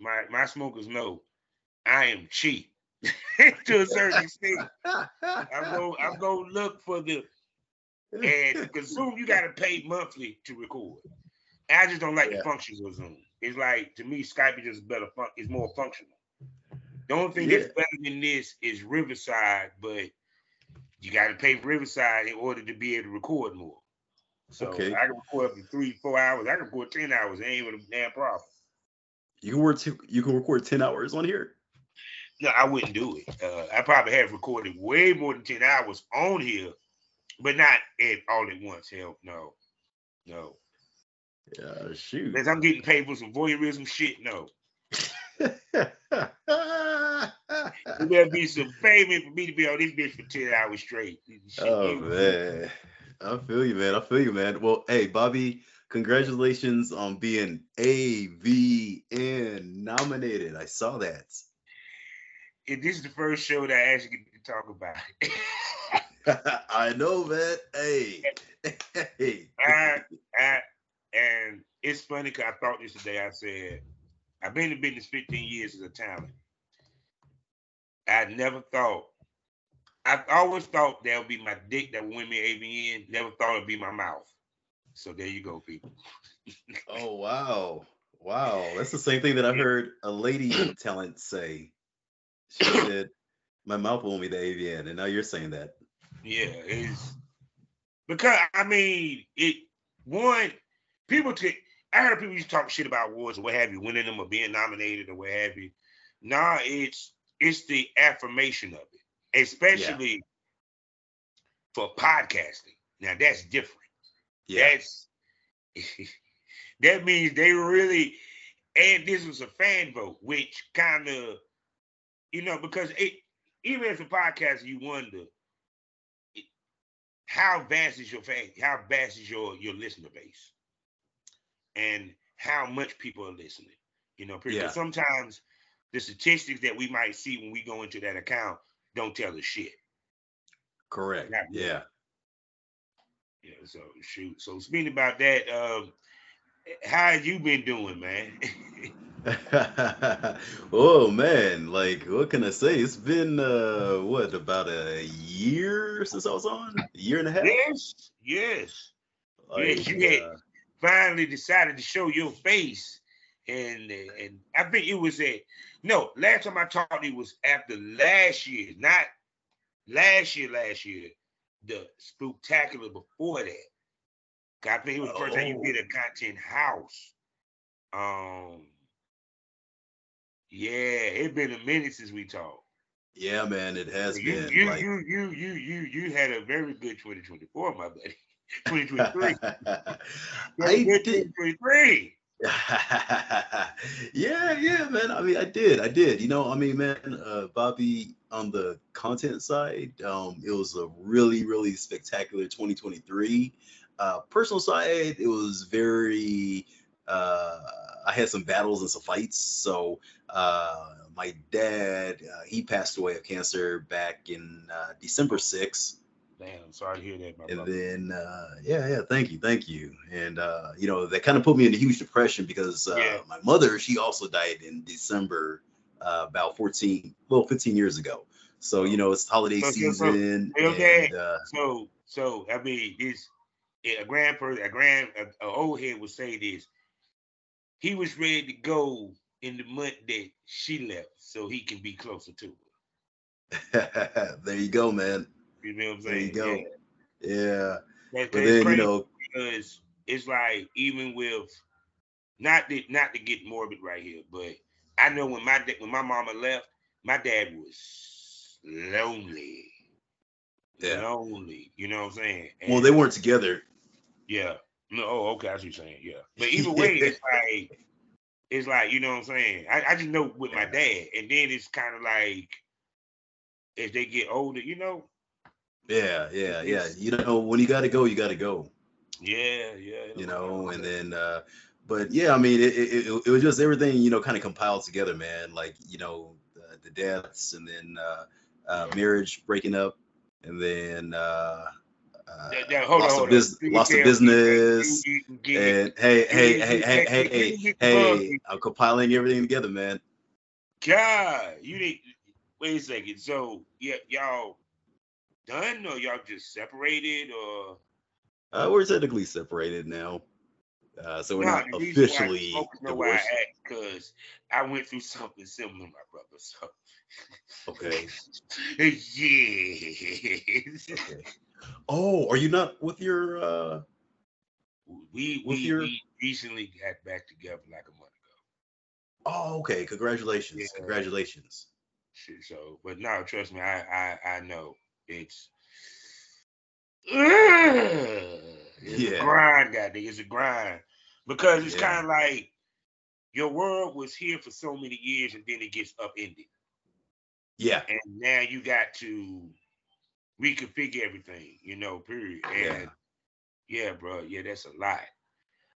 my my smokers know I am cheap to a certain extent. I'm going I'm going to look for the and because Zoom you got to pay monthly to record. I just don't like Yeah. the functions of Zoom. It's like to me Skype is just better. Fun- it's more functional. The only thing Yeah. that's better than this is Riverside, but you got to pay Riverside in order to be able to record more. So Okay. I can record up to three, four hours. I can record ten hours. It ain't even a damn problem. You can work. Two, you can record ten hours on here. No, I wouldn't do it. Uh, I probably have recorded way more than 10 hours on here, but not at all at once. Hell, no. No. Yeah, shoot. Unless I'm getting paid for some voyeurism shit, no. There better be some payment for me to be on this bitch for 10 hours straight. Shit, oh you- man, I feel you, man. I feel you, man. Well, hey, Bobby, congratulations on being AVN nominated. I saw that. This is the first show that I actually get to talk about it. I know, man. Hey, hey. I, I, and it's funny because I thought this today. I said, I've been in business 15 years as a talent. I never thought, I always thought that would be my dick that would win me AVN. Never thought it'd be my mouth. So there you go, people. Oh wow, wow. That's the same thing that I heard a lady talent say. She said, "My mouth won't be the AVN," and now you're saying that. Yeah, it's because I mean it. One, people take. I heard people used to talk shit about awards or what have you, winning them or being nominated or what have you. Nah, it's it's the affirmation of it, especially for podcasting. Now that's different. That's that means they really and this was a fan vote, which kind of you know because it even as a podcast, you wonder it- how vast is your fan, how vast is your your listener base, and how much people are listening. You know, because Yeah. sometimes the statistics that we might see when we go into that account don't tell us shit. correct. Not. Yeah. Yeah, so shoot. So speaking about that, um, how have you been doing, man? oh man, like what can I say? It's been uh what about a year since I was on? A year and a half? yes, yes. Like, you had- uh, Finally decided to show your face, and and I think it was at no last time I talked to you was after last year, not last year. Last year, the spectacular before that. I think it was the first time you Oh. did a content house. Um. Yeah, it's been a minute since we talked. yeah, man, it has You, been you, like you, you, you, you, you had a very good 2024, my buddy. 2023. I Very good did 2023. yeah, yeah, man. I mean, I did, I did. You know, I mean, man, uh, Bobby, on the content side, um, it was a really, really spectacular 2023. Uh, personal side, it was very. Uh, I had some battles and some fights. So, uh, my dad, uh, he passed away of cancer back in uh, December 6th. Damn, I'm sorry to hear that, my And brother. then, uh, yeah, yeah, thank you, thank you. And uh, you know, that kind of put me in a huge depression because uh, Yeah. my mother, she also died in December, uh, about 14, well, 15 years ago. So you know, it's holiday So- so- so, season, real dad. and uh, So, so I mean, this a grandpa, a grand, a, a old head would say this. He was ready to go in the month that she left, so he can be closer to her. there you go, man. You know what I'm saying? There you go. Yeah. Yeah, but then you know, because it's like even with not to, not to get morbid right here, but I know when my when my mama left, my dad was lonely. Yeah. Lonely. You know what I'm saying? well, they weren't together. Yeah. No, oh, okay, I see what you're saying. Yeah. But either way, it's like it's like, you know what I'm saying? I, I just know with my dad. And then it's kind of like as they get older, you know, Yeah, yeah, yeah. You know, when you got to go, you got to go. yeah, yeah. you know and then uh but yeah i mean it, it, it, was just everything you know kind of compiled together man like you know uh, the deaths and then uh, uh marriage breaking up and then uh Uh, That- that- hold on, lost hold on. bus- lost a business. And hey, hey, hey, hey, hey, the bug. hey, I'm compiling everything together, man. God, you need. Wait a second. So, yeah, y'all done or y'all just separated or? Uh, we're technically separated now. Uh, so we're Nah, not the reason why officially divorced. because I went through something similar, my brother. So, Okay. yes. Okay. Oh, are you not with your uh We With we, your- we recently got back together like a month ago. Oh, okay. Congratulations. Yeah. Congratulations. So, but no, trust me, I I I know it's. It's Yeah. a grind, goddamn. It's a grind because it's Yeah. kind of like your world was here for so many years and then it gets upended, Yeah. and now you got to reconfigure everything, you know. Period. Yeah. And yeah, bro, yeah, that's a lot.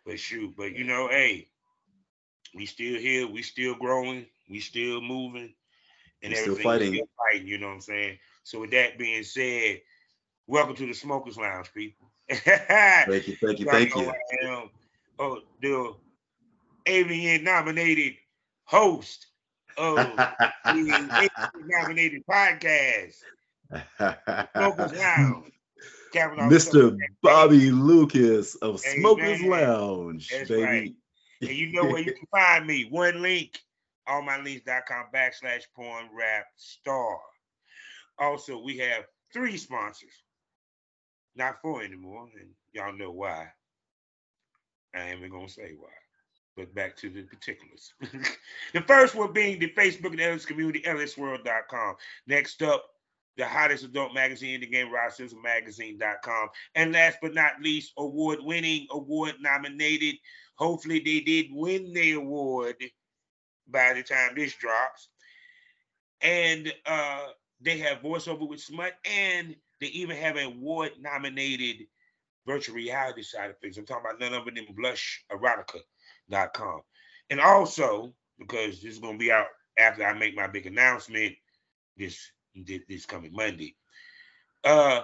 But shoot, but you know, hey, we still here, we still growing, we still moving, and We still everything fighting. still fighting. You know what I'm saying? So with that being said, welcome to the Smokers Lounge, people. Thank you. Thank you. Thank you. I am, oh, the AVN nominated host of the AVN nominated podcast, Smokers Lounge. Mr. Bobby Lucas of Hey, Smokers man. Lounge, That's baby. right. And you know where you can find me. One link, allmylinks.com backslash porn rap star. Also, we have three sponsors. Not four anymore, and y'all know why. I ain't even gonna say why. But back to the particulars. the first one being the Facebook and LS community, lsswirl.com. Next up, the hottest adult magazine in the game, Magazine.com. And last but not least, award winning, award nominated. Hopefully, they did win the award by the time this drops. And uh, they have voiceover with Smut, and they even have an award nominated virtual reality side of things. I'm talking about none other than blusherotica.com. And also, because this is going to be out after I make my big announcement this this, coming Monday. Uh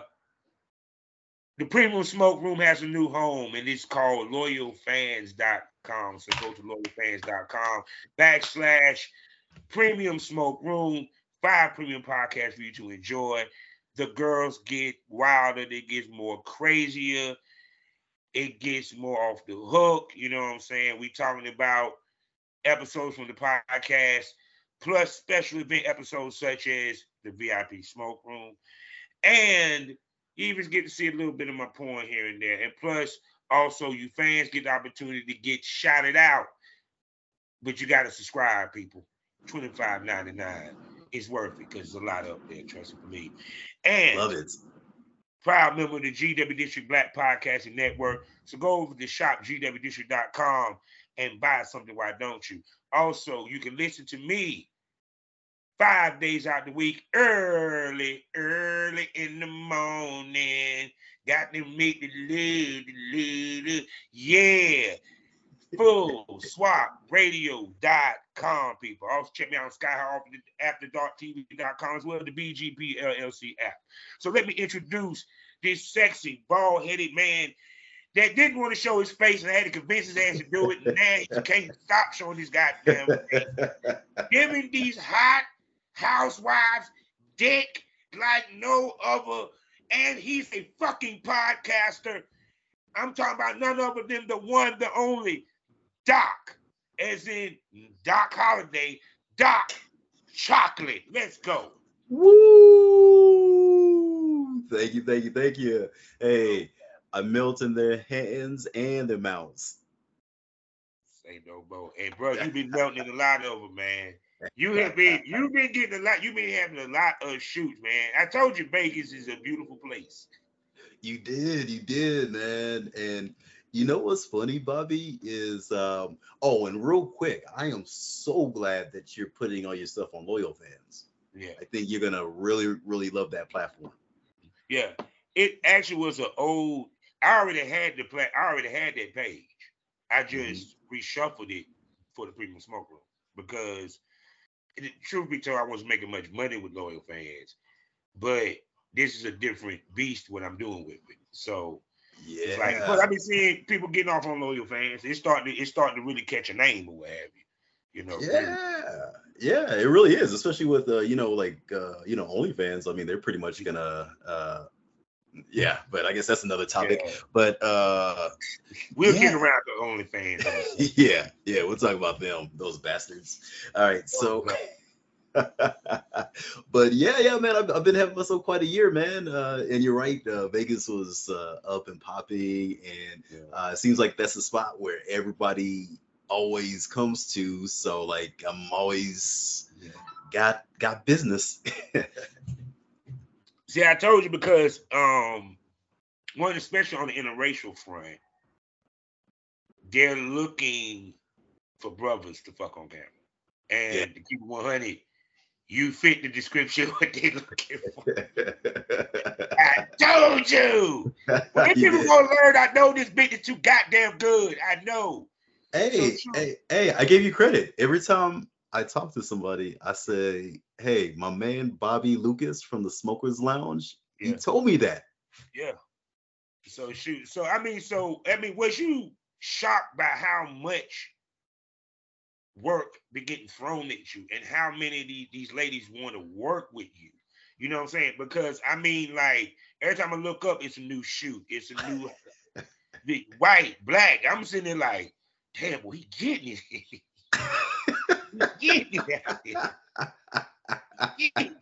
the Premium Smoke Room has a new home and it's called loyalfans.com. So go to loyalfans.com backslash premium smoke room. Five premium podcasts for you to enjoy. The girls get wilder, it gets more crazier, it gets more off the hook. You know what I'm saying? We talking about episodes from the podcast, plus special event episodes such as the VIP smoke room. And you even get to see a little bit of my porn here and there. And plus, also you fans get the opportunity to get shouted out. But you gotta subscribe, people. $25.99. It's worth it because there's a lot up there, trust and believe. And Love it. proud member of the GW District Black Podcasting Network. So go over to shopgwdistrict.com and buy something. Why don't you? Also, you can listen to me five days out the week, early, early in the morning. Got to make the loo, loo. yeah. Full swap radio.com, people. Also, check me out on Skyhawk after dark TV.com as well as the BGP LLC app. So let me introduce this sexy, bald headed man that didn't want to show his face and had to convince his ass to do it. And now he can't stop showing his goddamn face. Giving these hot housewives dick like no other. And he's a fucking podcaster. I'm talking about none other than the one, the only Doc, as in Doc Holliday, Doc Chocolate. Let's go. Woo! Thank you, thank you, thank you. Hey, I melt in their hands and their mouths. Say no more. Hey, bro, you been melting a lot over, man. You have been you've been getting a lot, you've been having a lot of shoots, man. I told you Vegas is a beautiful place. You did, you did, man. And you know what's funny, Bobby, is um, oh, and real quick, I am so glad that you're putting all your stuff on Loyal Fans. Yeah. I think you're gonna really, really love that platform. Yeah. It actually was an old I already had the play, I already had that page. I just reshuffled it for the premium smoke room because it, truth be told, I wasn't making much money with loyal fans. But this is a different beast what I'm doing with it. So Yeah. it's like, but I've been seeing people getting off on loyal fans. It's starting to it's starting to really catch a name or what have you. You know, Yeah, yeah, it really is, especially with uh, you know, like uh, you know, OnlyFans. I mean, they're pretty much gonna, uh, yeah. But I guess that's another topic. Yeah. But uh, We'll Yeah. get around to OnlyFans. yeah, yeah, we'll talk about them, those bastards. All right, so. but yeah, yeah, man, I've, I've been having myself quite a year, man. Uh, and you're right, uh, Vegas was uh, up and popping, and uh, it seems like that's the spot where everybody always comes to. So like, I'm always Yeah. got got business. See, I told you because um one especially on the interracial front, they're looking for brothers to fuck on camera. And Yeah. to keep it 100, you fit the description what they're looking for. I told you. When these people Yeah. gonna learn, I know this bitch is too goddamn good. I know. Hey, So hey, hey, I gave you credit. Every time I talk to somebody, I say, hey, my man Bobby Lucas from the Smokers Lounge, he told me that. Yeah. So shoot. So I mean, so I mean, was you shocked by how much work be getting thrown at you and how many of these, these ladies want to work with you? You know what I'm saying? Because I mean, like every time I look up, it's a new shoot. It's a new the white, black. I'm sitting there like, damn, well, he getting it. he getting it out here. Getting it.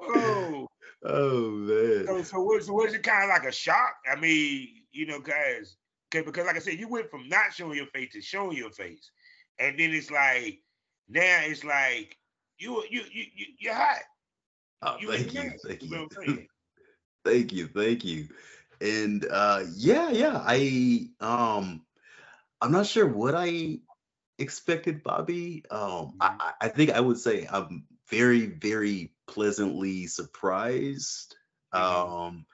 Oh. oh man. So, so was, so was it kind of like a shock? I mean, you know, guys, okay, because like I said, you went from not showing your face to showing your face, and then it's like now it's like you you you, you you're hot. Oh, You thank you, thank you know you, what I'm saying? thank you, thank you. And uh, yeah, yeah, I um, I'm not sure what I expected, Bobby. Um, I, Mhm. I I think I would say I'm very, very pleasantly surprised. Mhm. Um,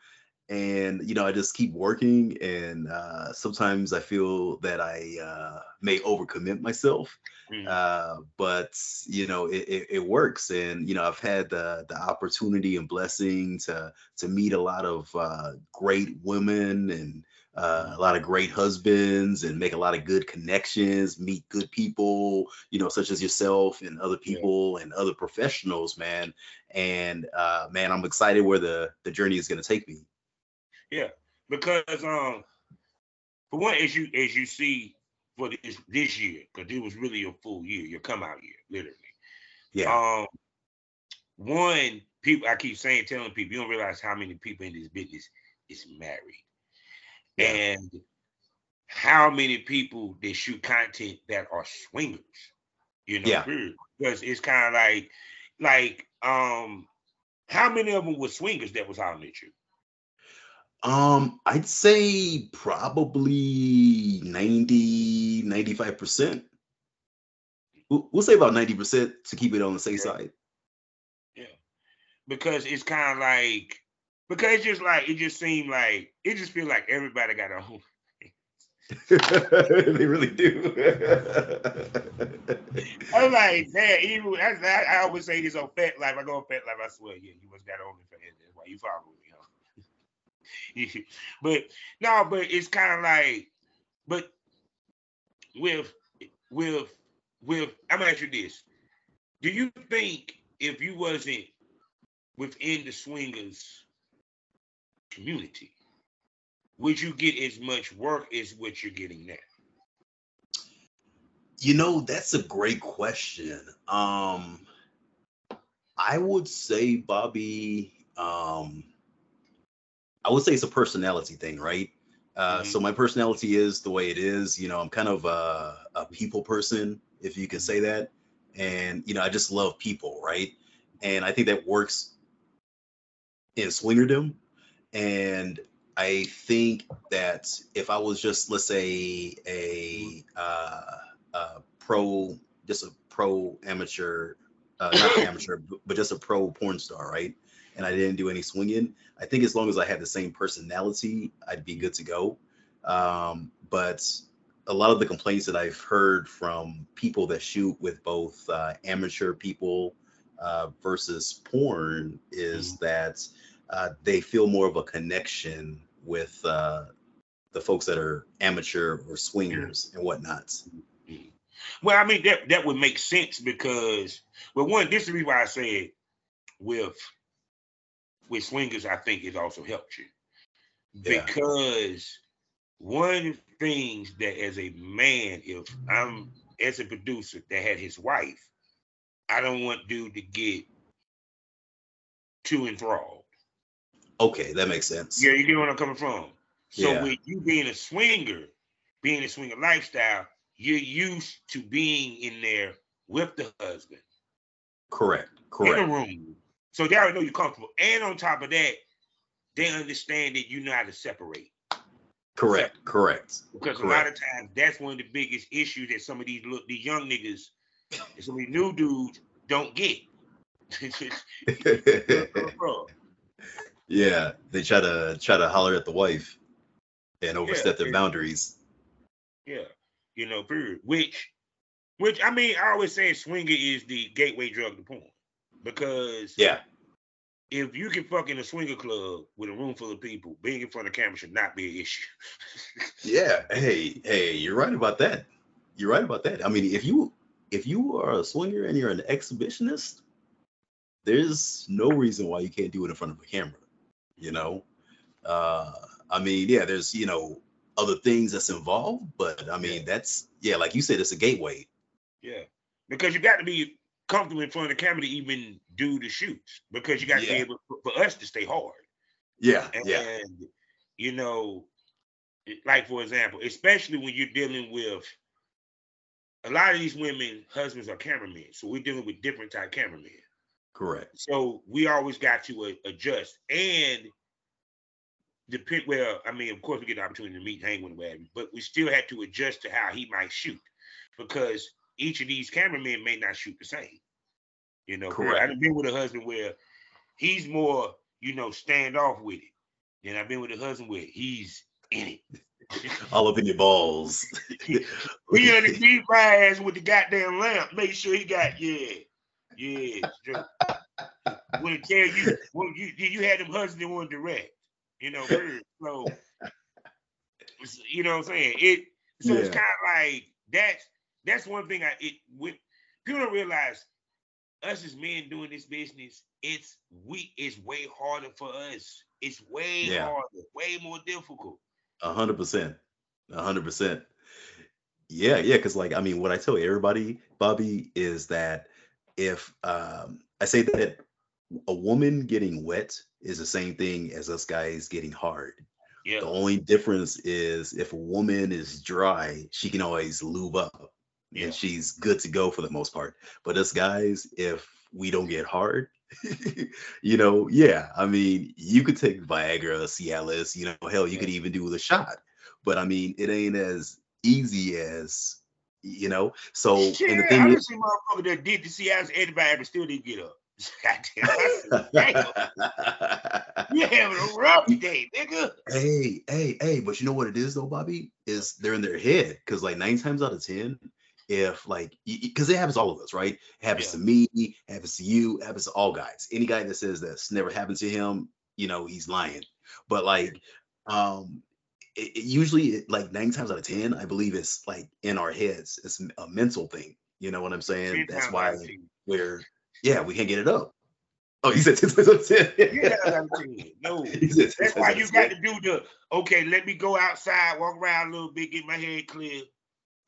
and you know, I just keep working, and uh, sometimes I feel that I uh, may overcommit myself. Mhm. Uh, but you know, it, it, it works, and you know, I've had the the opportunity and blessing to to meet a lot of uh, great women and uh, a lot of great husbands and make a lot of good connections, meet good people, you know, such as yourself and other Yeah. people and other professionals, man. And uh, man, I'm excited where the the journey is going to take me. Because um, for one, as you as you see for this this year, because it was really a full year, your come out year, literally. Yeah, Um, one, people I keep saying, telling people, you don't realize how many people in this business is married, Yeah. and how many people that shoot content that are swingers. You know, Yeah. Because it's kind of like, like, um, how many of them were swingers that was hollering at you? Um, I'd say probably 90, 95%. We'll, we'll say about 90% to keep it on the safe Yeah. side. Yeah. Because it's kind of like, because it's just like it just seemed like it just feel like everybody got a own. they really do. I'm like, man, even that's, I, I always say this on FetLife. I go on FetLife. I swear, yeah, you must got OnlyFans. That's why you follow me? but no, but it's kind of like, but with with with, I'm gonna ask you this: Do you think if you wasn't within the swingers community, would you get as much work as what you're getting now? You know, that's a great question. Um, I would say, Bobby, um, I would say it's a personality thing, right? Uh, Mhm. So my personality is the way it is. You know, I'm kind of a, a people person, if you can say that. And you know, I just love people, right? And I think that works in swingerdom. And I think that if I was just, let's say, a uh, uh, pro, just a pro amateur, uh, not amateur, but just a pro porn star, right? And I didn't do any swinging. I think as long as I had the same personality, I'd be good to go. Um, but a lot of the complaints that I've heard from people that shoot with both uh, amateur people uh, versus porn is Mm-hmm. that uh, they feel more of a connection with uh, the folks that are amateur or swingers and whatnot. Well, I mean that that would make sense because well, one, this is why I said with with swingers, I think it also helped you Yeah. because one of the things that as a man, if I'm as a producer that had his wife, I don't want dude to get too enthralled. Okay, that makes sense. Yeah, you get where I'm coming from. So Yeah. with you being a swinger, being a swinger lifestyle, you're used to being in there with the husband Correct. Correct. in the room. So they already know you're comfortable. And on top of that, they understand that you know how to separate. Correct. Correct. Because a lot of times that's one of the biggest issues that some of these look these young niggas and some of these new dudes don't get. Yeah, they try to try to holler at the wife and overstep their yeah. boundaries. yeah, you know, period. Which, which I mean, I always say swinger is the gateway drug to porn because Yeah. if you can fuck in a swinger club with a room full of people, being in front of the camera should not be an issue. Yeah. Hey, hey, you're right about that. You're right about that. I mean, if you if you are a swinger and you're an exhibitionist, there's no reason why you can't do it in front of a camera. You know? Uh I mean, yeah, there's, you know, other things that's involved, but I mean, Yeah. that's yeah, like you said, it's a gateway. Yeah, because you got to be comfortable in front of the camera to even do the shoots. Because you got to Yeah. be able for, us to stay hard. Yeah, And, yeah, you know, like for example, especially when you're dealing with a lot of these women, husbands are cameramen, so we're dealing with different type cameramen. correct. So we always got to uh, adjust and depend. Well, I mean, of course, we get the opportunity to meet, hang with him, but we still had to adjust to how he might shoot because each of these cameramen may not shoot the same. You know, Correct. I've been with a husband where he's more, you know, stand off with it. And I've been with a husband where he's in it. All up in your balls. He on the deep ass with the goddamn lamp. Make sure he got yeah, yeah. When tell you, when you you had them husband want direct, you know. So you know what I'm saying. It so it's kind of like that's that's one thing I it when people don't realize us as men doing this business, it's we it's way harder for us. It's way Yeah. harder, way more difficult. A hundred percent. A hundred percent. Yeah, yeah, because like I mean, what I tell everybody, Bobby, is that if um I say that a woman getting wet is the same thing as us guys getting hard. Yeah. The only difference is if a woman is dry, she can always lube up Yeah. and she's good to go for the most part. But us guys, if we don't get hard, you know, yeah, I mean, you could take Viagra, Cialis, you know, hell, you could even do the shot. But I mean, it ain't as easy as, you know. So, Shit, and the I thing done is, seen motherfucker that did the see I was anybody but still didn't get up. Goddamn, I you having a rough day, nigga. Hey, hey, hey, but you know what it is though, Bobby? Is they're in their head because like nine times out of ten, if like because it happens to all of us, right? It happens Yeah. to me, it happens to you, it happens to all guys. Any guy that says that's never happened to him, you know, he's lying. But like, um, it, it usually it, like nine times out of ten, I believe it's like in our heads. It's a mental thing. You know what I'm saying? That's why we're yeah, we can't get it up. Oh, you said ten times out of ten. Ten times out of ten. No. He said 10 That's why you got 10. to do the okay, let me go outside, walk around a little bit, get my head clear.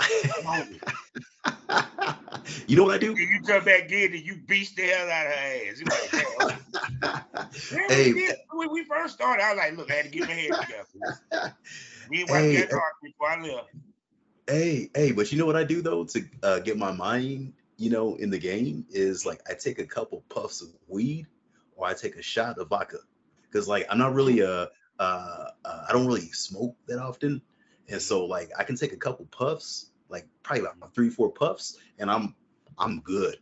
you know what I do? You come back in and you beast the hell out of her ass. Like, Hey. we. When we first started, I was like, look, I had to get my head together. Me and Hey, got talked before I left. hey, hey, but you know what I do though to uh, get my mind, you know, in the game is like I take a couple puffs of weed or I take a shot of vodka because like I'm not really a uh, uh, I don't really smoke that often, and so like I can take a couple puffs, like probably about three four puffs, and I'm I'm good.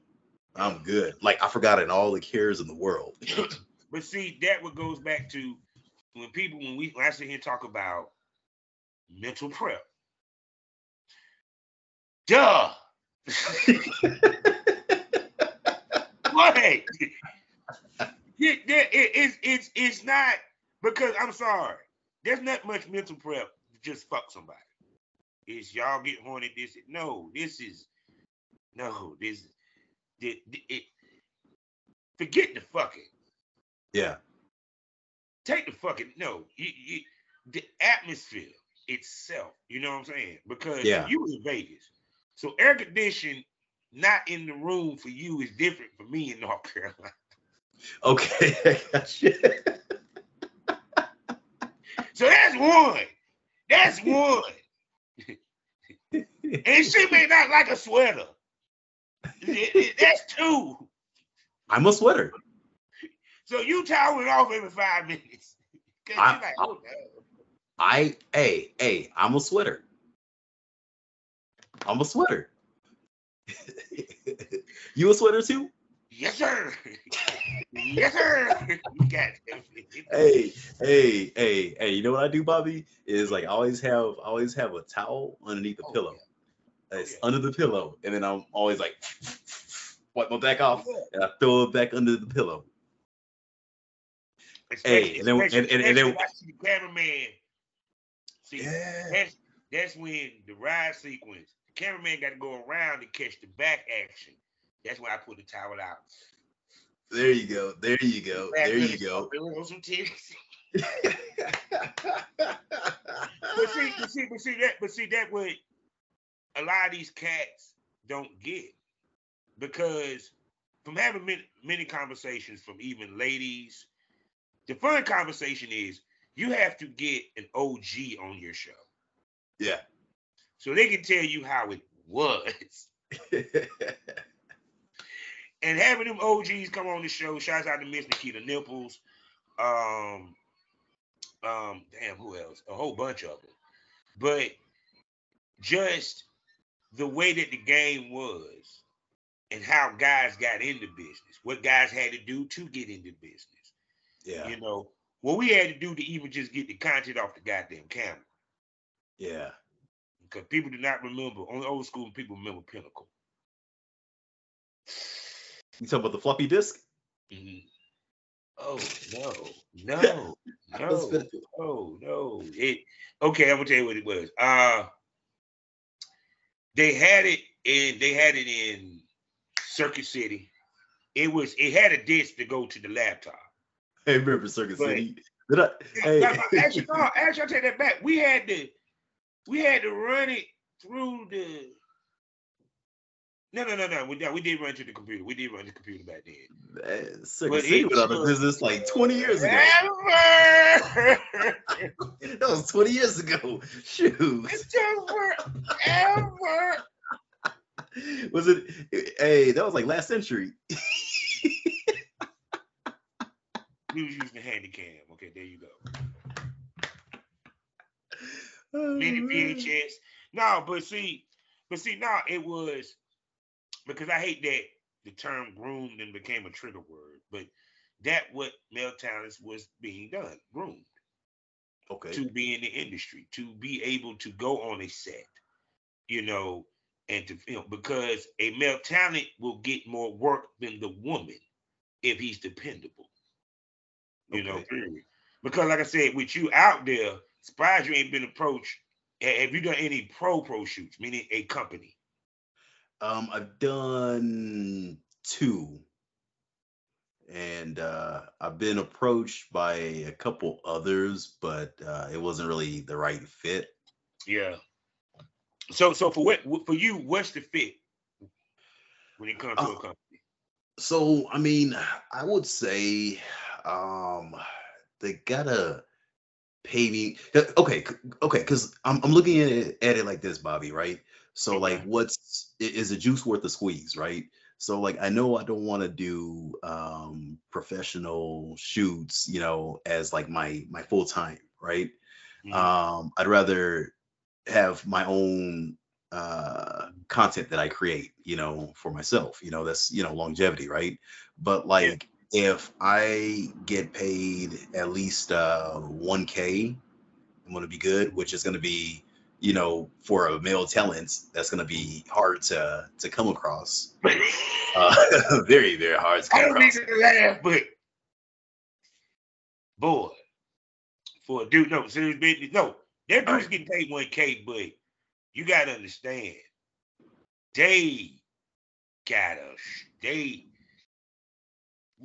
I'm good. Like I forgot in all the cares in the world. But see, that what goes back to when people when we I sit here talk about mental prep. Duh. what? it, it, it's it's it's not because I'm sorry. There's not much mental prep to just fuck somebody. It's y'all get horny. This no. This is no. This it, it, forget the fucking. Yeah. Take the fucking no. You, you, the atmosphere itself. You know what I'm saying? Because Yeah. you in Vegas, so air condition not in the room for you is different for me in North Carolina. Okay, I got you. So that's one. That's one. and she may not like a sweater. That's two. I'm a sweater. So you toweling off every five minutes. I, like, oh, no. I, hey, hey, I'm a sweater. I'm a sweater. you a sweater too? Yes, sir. yes, sir. You got it. Hey hey hey hey. You know what I do, Bobby? Is like I always have I always have a towel underneath the Oh, pillow. Oh, It's yeah. under the pillow, and then I'm always like wipe my back off, Yeah. and I throw it back under the pillow. Especially- and then- and- and- and then- I see the cameraman. See, Yeah. that's that's when the ride sequence, the cameraman got to go around to catch the back action. That's when I put the towel out. There you go. There you go. There you go. Some titties. But see, but see, but see that, but see that what a lot of these cats don't get because from having many, many conversations from even ladies, the fun conversation is you have to get an OG on your show yeah. so they can tell you how it was. and having them OGs come on the show, shouts out to Miss Nikita Nipples. Um, um, damn, who else? A whole bunch of them. But just the way that the game was and how guys got into business, what guys had to do to get into business. yeah. You know, what we had to do to even just get the content off the goddamn camera. Yeah. Because people do not remember, only old school people remember Pinnacle. You talking about the floppy disk? Mhm. Oh no, no, no, fit- no, no. It okay. I'm gonna tell you what it was. Uh they had it in they had it in Circuit City. It was it had a disc to go to the laptop. Hey, remember Circuit But- City? Did I? Hey. actually, no, actually, I take that back. We had to we had to run it through the no, no, no, no. We, no, we did run to the computer. We did run the computer back then. Man, But it went out of took- business like 20 years ago. Ever. That was 20 years ago. Shoot. Forever. Was it? Hey, that was like last century. We was using the handycam. Okay, there you go. Oh, Mini. VHS. No, but see, but see, now it was because I hate that the term groomed and became a trigger word, but that what male talents was being done, groomed Okay. to be in the industry, to be able to go on a set, you know, and to film because a male talent will get more work than the woman if he's dependable. You know, period. Because like I said, with you out there, surprised you ain't been approached. Have you done any pro pro shoots, meaning a company? Um, I've done two, and uh, I've been approached by a couple others, but uh, it wasn't really the right fit. Yeah. So so for what for you, what's the fit when it comes to a Uh, company? So, I mean, I would say um, they gotta pay me. uh, Okay, okay, because I'm I'm looking at it, at it like this, Bobby, right? So, like, what's is a juice worth the squeeze, right? So, like, I know I don't want to do um, professional shoots, you know, as like my my full time, right? Mhm. Um, I'd rather have my own uh content that I create, you know, for myself. You know, that's you know longevity, right? But like if I get paid at least uh 1k, I'm gonna be good, which is gonna be you know, for a male talent, that's gonna be hard to to come across. Uh, very, very hard to I don't need to laugh, but boy, for a dude, no, serious business, no, that dude's Alright. getting paid one K, but you gotta understand, they gotta, they,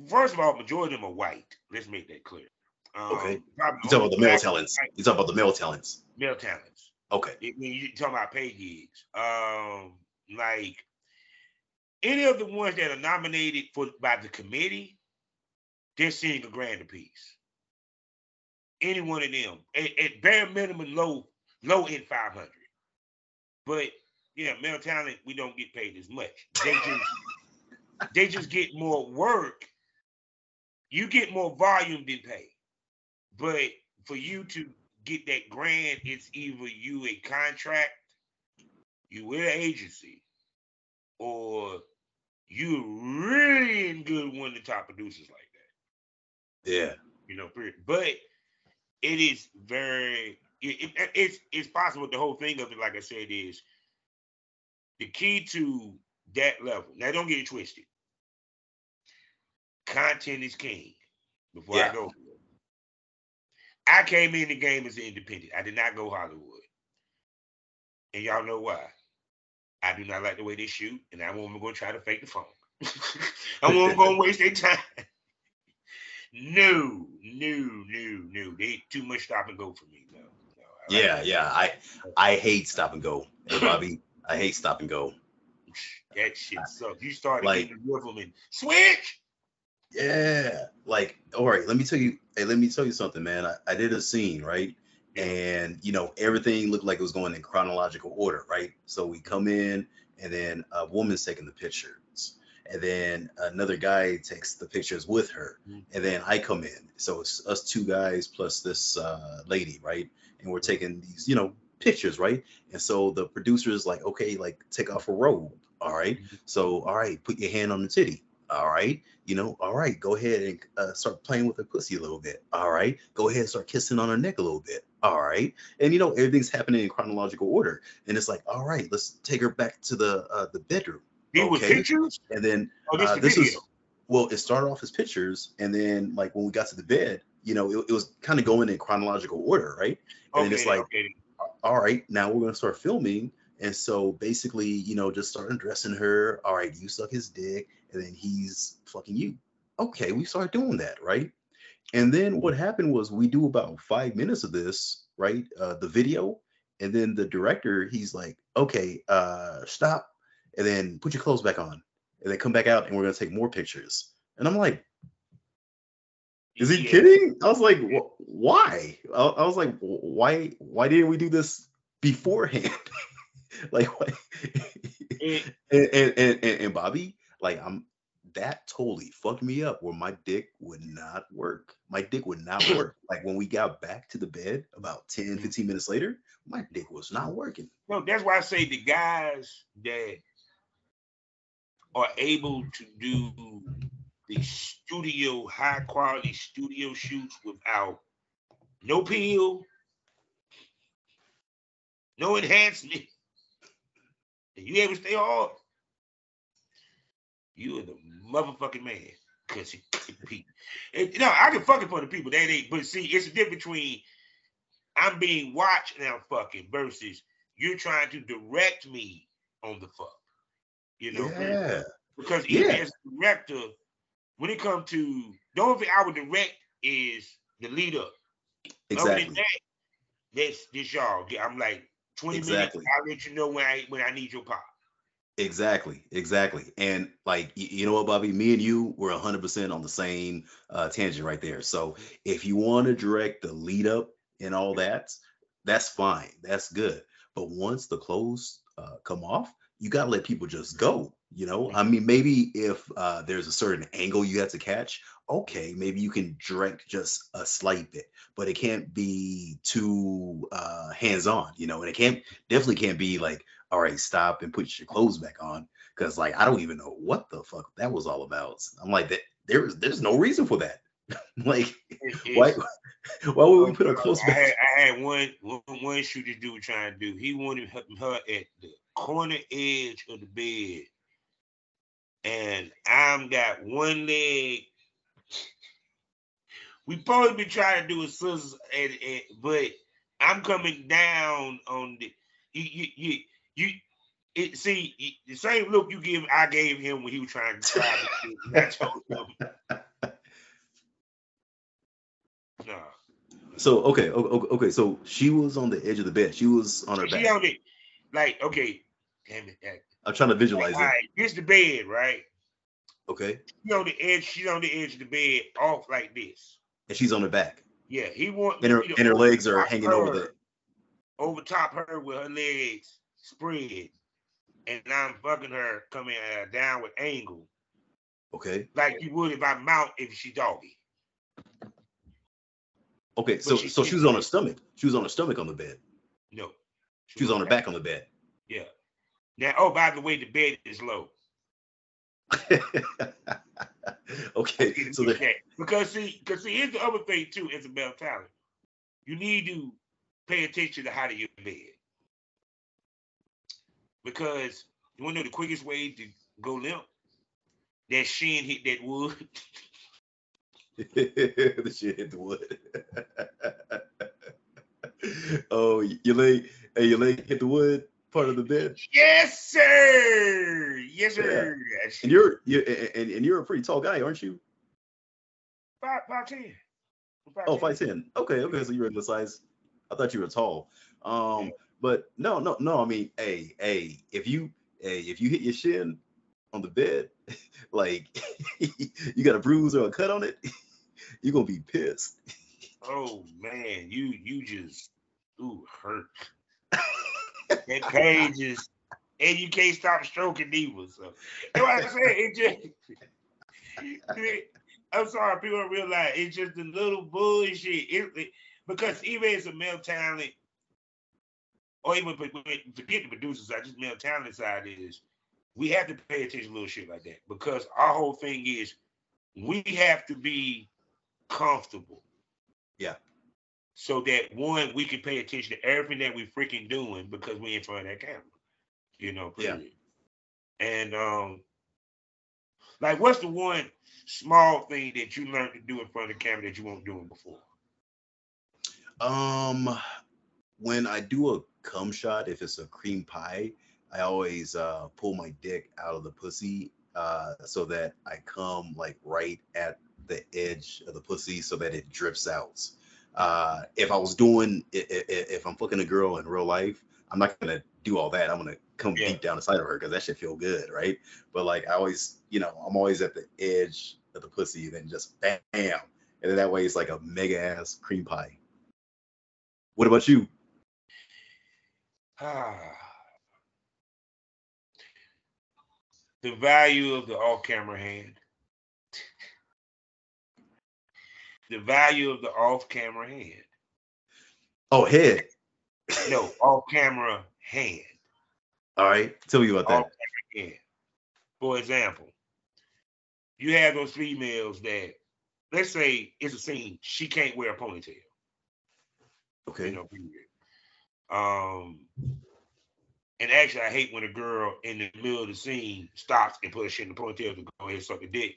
first of all, majority of them are white. Let's make that clear. Um, Okay. You talk about the male talents. You talk about the male talents. Male talents. Okay. Mean, you talking about pay gigs. Um, like any of the ones that are nominated for by the committee, they're seeing a grand apiece. Any one of them, at, at bare minimum, low low end five hundred. But yeah, male talent, we don't get paid as much. They just they just get more work. You get more volume than pay. But for you to get that grant, it's either you a contract, you with an agency, or you really in good one of the top producers like that. Yeah. You know, period. But it is very it, it- it's it's possible the whole thing of it, like I said, is the key to that level. Now don't get it twisted. Content is king. Before Yeah. I go, I came in the game as an independent. I did not go Hollywood, and y'all know why. I do not like the way they shoot, and I won't go try to fake the phone. I won't go waste their time. No, no, no, no. They too much stop and go for me. No, no. I like Yeah, yeah. I I hate stop and go. Hey, Bobby, I hate stop and go. That shit sucks. You started Like- getting the rhythm and switch. Yeah. Like, all right, let me tell you, hey, let me tell you something, man. I, I did a scene, right? And you know, everything looked like it was going in chronological order, right? So we come in and then a woman's taking the pictures. And then another guy takes the pictures with her. Mhm. And then I come in. So it's us two guys plus this uh, lady, right? And we're taking these, you know, pictures, right? And so the producer is like, okay, like take off a robe. All right. Mhm. So, all right, put your hand on the titty. All right. You know, all right, go ahead and uh, start playing with her pussy a little bit. All right. Go ahead and start kissing on her neck a little bit. All right. And, you know, everything's happening in chronological order. And it's like, all right, let's take her back to the uh, the bedroom. These were Okay. pictures. And then Oh, this uh, this is well, it started off as pictures, and then like when we got to the bed, you know, it, it was kind of going in chronological order, right? And okay, it's like, okay. all right, now we're gonna start filming. And so basically, you know, just start addressing her. All right, you suck his dick, and then he's fucking you. Okay, we start doing that, right? And then what happened was we do about five minutes of this, right? Uh, the video, and then the director, he's like, okay, uh, stop, and then put your clothes back on, and then come back out, and we're gonna take more pictures. And I'm like, is he Yeah. kidding? I was like, "Wh- why? I, I was like, why? Why didn't we do this beforehand? like? It- eh. and, and, and, and, and Bobby, like, I'm that totally fucked me up where my dick would not work. My dick would not work. Like, when we got back to the bed about 10, mm-hmm. 15 minutes later, my dick was not working. No, that's why I say the guys that are able to do the studio, high quality studio shoots without no peel, no enhancement, and you able to stay hard, you are the motherfucking man. Cause he, he, it, no, I can fuck it for the people. That ain't. But see, it's a difference between I'm being watched now fucking versus you're trying to direct me on the fuck. You know, Yeah. because even Yeah. as a director, when it comes to the only thing I would direct is the lead up. Other than Exactly. that, this this y'all. I'm like 20 Exactly. minutes. I'll let you know when I when I need your pop. Exactly, exactly. And like you know what, Bobby, me and you were 100% on the same uh, tangent right there. So if you want to direct the lead up and all that, that's fine. That's good. But once the clothes uh, come off, you got to let people just go. You know, I mean, maybe if uh, there's a certain angle you have to catch, okay, maybe you can direct just a slight bit, but it can't be too uh, hands on, you know, and it can't definitely can't be like all right, stop and put your clothes back on. Cause like I don't even know what the fuck that was all about. I'm like that there's there's no reason for that. like, why? Why would we put her close I back? had, I had one, one one shoot this dude trying to do. He wanted her at the corner edge of the bed, and I'm got one leg. We probably been trying to do a scissors, and, and but I'm coming down on the you you you. you it, see you- the same look you give I gave him when he was trying to try to do. I told him, no. So okay, o- o- okay. So she was on the edge of the bed. She was on her She back. on it, like okay, damn it. that- I'm trying to visualize all it. right, this the bed, right? Okay, She on the edge. She's on the edge of the bed, off like this. and she's on her back, Yeah, he want and her to and her legs are hanging over the. over top her with her legs spread, and I'm fucking her coming uh, at a downward angle, Okay, like you would if I mount if she doggy. okay. So she- so she was on her stomach. She was on her stomach on the bed. No, She was on her back on the bed. Yeah. Now, oh, by the way, the bed is low. okay, so the, because see, because see, here's the other thing too, Isabel Talent. You need to pay attention to how to your bed. Because you wanna know the quickest way to go limp? That shin hit that wood. the shit hit the wood. oh, your leg, hey, your leg hit the wood part of the bed, yes, sir. Yes, sir. and you're you and, and you're a pretty tall guy, aren't you? five, five ten. Oh, five ten. Okay, okay. So you're in the size. I thought you were tall. Um, Yeah. but no, no, no. I mean, hey, hey, if you, hey, if you hit your shin on the bed, like you got a bruise or a cut on it, you're gonna be pissed. Oh man, you you just ooh hurt. That page is and you can't stop stroking neither. So you know what I said. It just I'm sorry, people don't realize it's just a little bullshit. It, because even as a male talent, or even forget the producers I just male talent side is we have to pay attention to little shit like that because our whole thing is we have to be comfortable. Yeah. So that one, we can pay attention to everything that we freaking doing because we in front of that camera. You know, Yeah. And um, like what's the one small thing that you learned to do in front of the camera that you weren't doing before? Um, when I do a cum shot, if it's a cream pie, I always uh, pull my dick out of the pussy uh, so that I come like right at the edge of the pussy so that it drips out. Uh, if I was doing, i- i- i- if I'm fucking a girl in real life, I'm not gonna do all that. I'm gonna come Yeah. deep down inside of her because that should feel good, right? But like I always, you know, I'm always at the edge of the pussy, then just bam, and then that way it's like a mega ass cream pie. What about you? Ah. The value of the off-camera hand. The value of the off-camera hand. Oh, head. No, off-camera hand. All right, tell me about that. Hand. For example, you have those females that, let's say it's a scene, she can't wear a ponytail. Okay. you know. Um, and actually, I hate when a girl in the middle of the scene stops and puts shit in the ponytail to go ahead and suck a dick.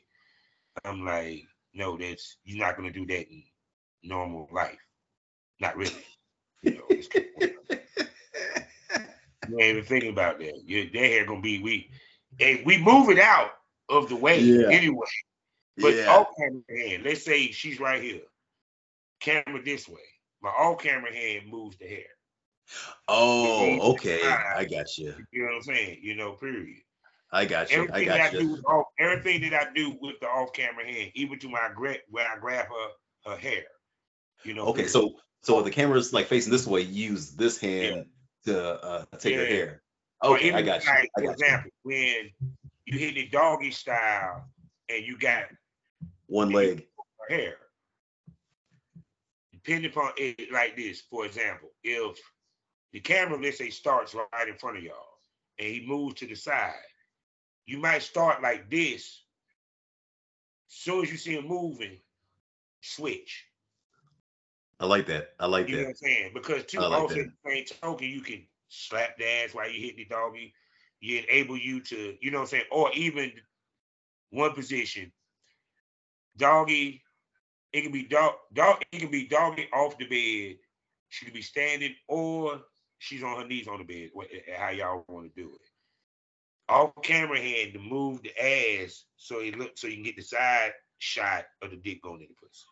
I'm like, no, that's you're not gonna do that in normal life. Not really. You know, it's, you ain't even thinking about that. You, that hair gonna be we, and we move it out of the way Yeah. anyway. But yeah. off camera hand, let's say she's right here, camera this way. My off camera hand moves the hair. Oh, okay. I got you. You know what I'm saying? You know, period. I got you. I Everything that got I do you. with off, everything that I do with the off camera hand, even to my grab when I grab her her hair. You know. Okay, so so the camera's like facing this way, use this hand to uh, take her hair. Okay, I got you. like, I for got you. example, when you hit the doggy style and you got One leg. her hair. Depending upon it like this, for example, if the camera, let's say, starts right in front of y'all and he moves to the side, you might start like this. Soon as you see him moving, switch. I like that. I like that. You know what. I'm saying? Because too like also that. the same token, you can slap the ass while you hit the doggy. You enable you to, you know what I'm saying? Or even one position. Doggy, it can be dog dog, it can be doggy off the bed. She could be standing or she's on her knees on the bed. How y'all want to do it. Off camera hand to move the ass so it look so you can get the side shot of the dick going in the pussy.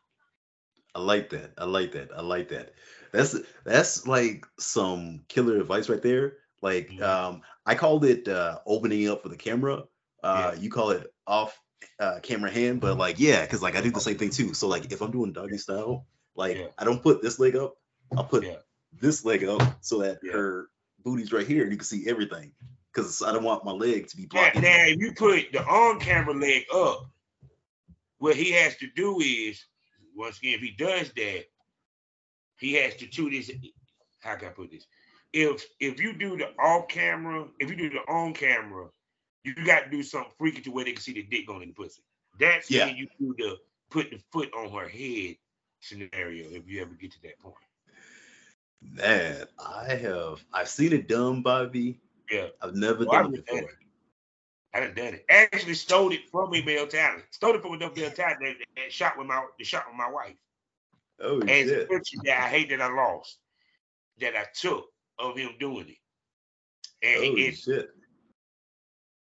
I like that. I like that. I like that. That's that's like some killer advice right there. Like Mhm. um I called it uh opening up for the camera. Uh you call it off uh camera hand, but like yeah, because like I do the same thing too. So like if I'm doing doggy style, like Yeah. I don't put this leg up, I'll put Yeah. this leg up so that Yeah. her booty's right here and you can see everything. Because I don't want my leg to be Now, now, if you put the on camera leg up, what he has to do is, once again, if he does that, he has to do this. How can I put this? If if you do the off camera, if you do the on camera, you got to do something freaky to where they can see the dick going in the pussy. That's Yeah. when you do the put the foot on her head scenario. If you ever get to that point, Man, I have I've seen it done, Bobby. Yeah. I've never Well, done I've it done before. I done done it. Actually stole it from a male talent. Stole it from a male talent that, shot with my the shot with my wife. Oh yeah. And it's a shit. picture that I hate that I lost, that I took of him doing it. And Oh it's shit.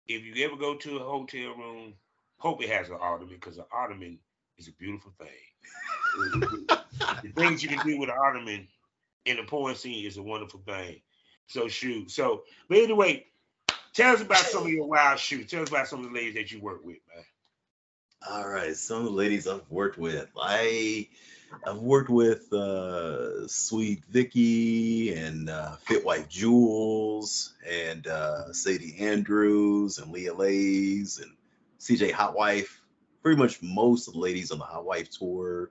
if you ever go to a hotel room, hope it has an ottoman because an ottoman is a beautiful thing. the things you can do with an ottoman in a porn scene is a wonderful thing. So shoot. So, but anyway, tell us about some of your wild shoots. Tell us about some of the ladies that you work with, man. All right, some of the ladies I've worked with. I I've worked with uh Sweet Vicky and uh Fit White Jules and uh Sadie Andrews and Leah Lays and CJ Hot Wife. Pretty much most of the ladies on the Hot Wife tour.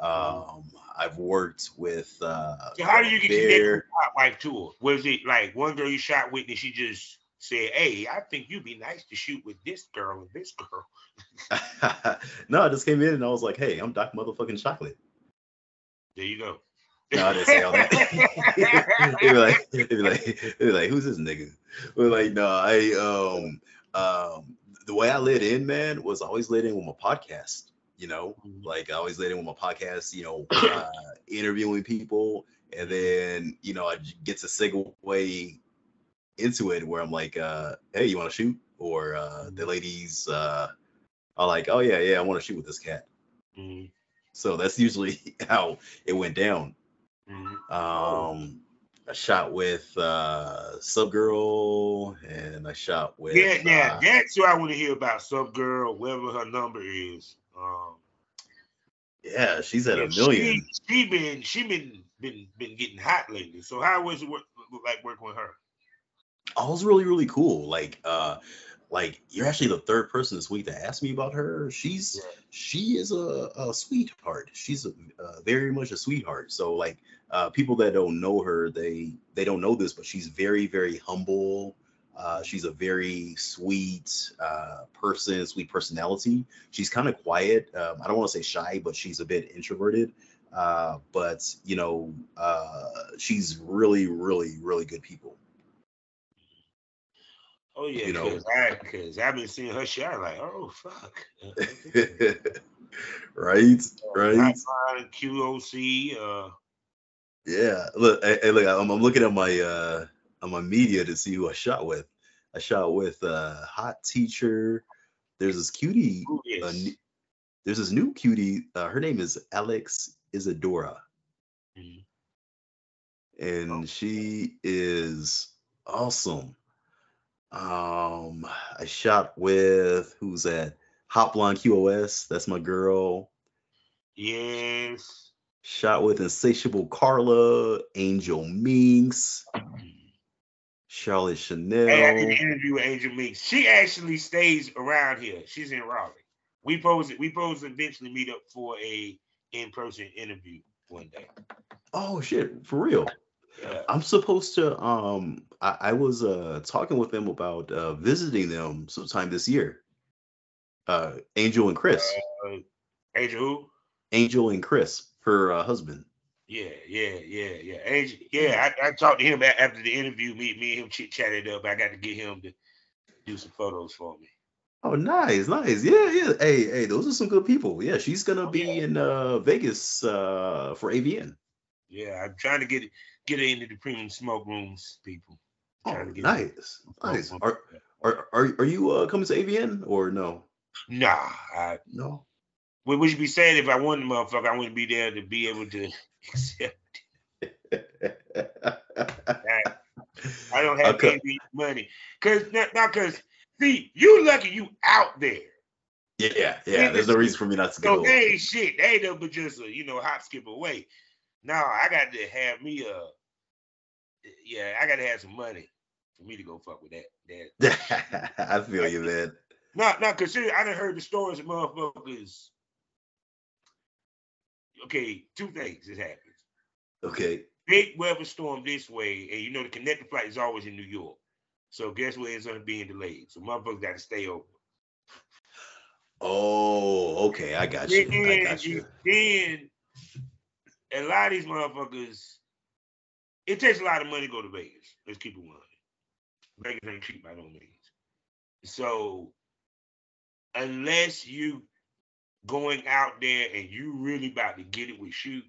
Um I've worked with uh So how do you get connected with Hot Wife Tour? Was it like one girl you shot with and she just said, Hey, I think you'd be nice to shoot with this girl and this girl. no, I just came in and I was like, hey, I'm Doc motherfucking chocolate. There you go. No, I didn't say all that. they be like, they be like, they be like, who's this nigga? But like, no, I um um the way I lit in, man, was always lit in with my podcast. You know, like I always let in with my podcast. You know, uh, interviewing people, and then you know I get to segue into it where I'm like, uh, hey, you want to shoot? Or uh, the ladies uh, are like, oh yeah, yeah, I want to shoot with this cat. Mhm, So that's usually how it went down. mhm. Um, I shot with uh, Subgirl, and I shot with Yeah, yeah, uh, that's what I want to hear about. Some girl, whatever her number is. Um, yeah, she's at a million. She, she been she been been been getting hot lately. So how was it work, like working with her? I was really really cool. Like uh, like you're actually the third person this week to ask me about her. She's Yeah. she is a, a sweetheart. She's a, uh, very much a sweetheart. So like uh, people that don't know her, they they don't know this, but she's very very humble. Uh, she's a very sweet uh, person, sweet personality. She's kind of quiet. Um, I don't want to say shy, but she's a bit introverted. Uh, but you know, uh, she's really, really, really good people. Oh yeah, You know. because I've been seeing her shot like, oh fuck. right, right. Hotline, QOC, uh, Yeah, look, hey, look, I'm, I'm looking at my uh on my media to see who I shot with. I shot with uh hot teacher. There's this cutie. who Uh, there's this new cutie. Uh, her name is Alex Isadora, Mhm. and Oh. she is awesome. Um, I shot with who's that? Hot Blonde QoS. That's my girl. Yes. Shot with Insatiable Carla, Angel Minx, Charlotte Chanel. Hey, I did an interview with Angel Minx. She actually stays around here. She's in Raleigh. We pose it. we pose eventually meet up for a in-person interview one day. Oh shit, for real. Yeah. I'm supposed to um I, I was uh talking with them about uh visiting them sometime this year. Uh Angel and Chris. Uh, Angel who? Angel and Chris, her uh, husband. Yeah, yeah, yeah, yeah. Angel, yeah, I, I talked to him after the interview. Me, me and him chit chatted up. I got to get him to do some photos for me. Oh, nice, nice. Yeah, yeah. Hey, hey, those are some good people. Yeah, she's gonna Oh, be yeah. in uh Vegas uh for AVN. Yeah, I'm trying to get get her into the premium smoke rooms, people. Oh, Trying to get nice, nice. Are are are, are you uh coming to AVN or no? Nah, I No. What would you be saying if I wanted motherfucker? I wouldn't be there to be able to accept. I don't have Okay. any money. Cause not, not cause see, you lucky you out there. Yeah, yeah. There's no reason for me not to So go. they ain't shit. They ain't nothing but just a you know hop skip away. Now I got to have me a yeah, I gotta have some money for me to go fuck with that. That I feel you, man. not not consider I done heard the stories of motherfuckers. Okay, two things has happened. Okay. big weather storm this way, and you know the connecting flight is always in New York. So guess what it's gonna be delayed? So motherfuckers got to stay over. Oh, okay. I got you. I Then, got you. then a lot of these motherfuckers, it takes a lot of money to go to Vegas. Let's keep it one. Vegas ain't cheap by no means. So unless you going out there and you really about to get it with shoots,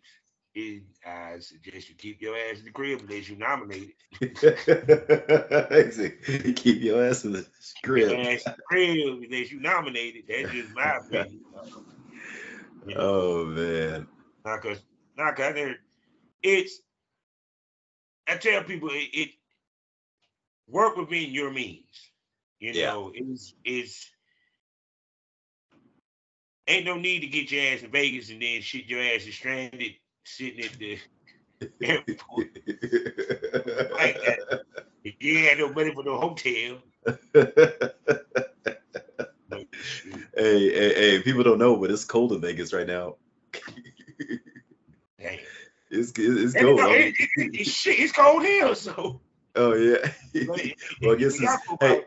it, I suggest you keep your ass in the crib unless you nominated. Keep your ass in the Your ass in the crib unless you nominated. That's just my opinion. Know? Oh man. Not cause, not cause there- it's. I tell people it, it work within your means. You Yeah. know, it's it's ain't no need to get your ass in Vegas and then shit your ass is stranded sitting at the airport. like that. If you ain't had no money for no hotel. Hey, hey, hey, people don't know, but it's cold in Vegas right now. damn. It's it's cold. it, it, it, shit, it's cold here, so. oh yeah. Well, I guess it's- hey.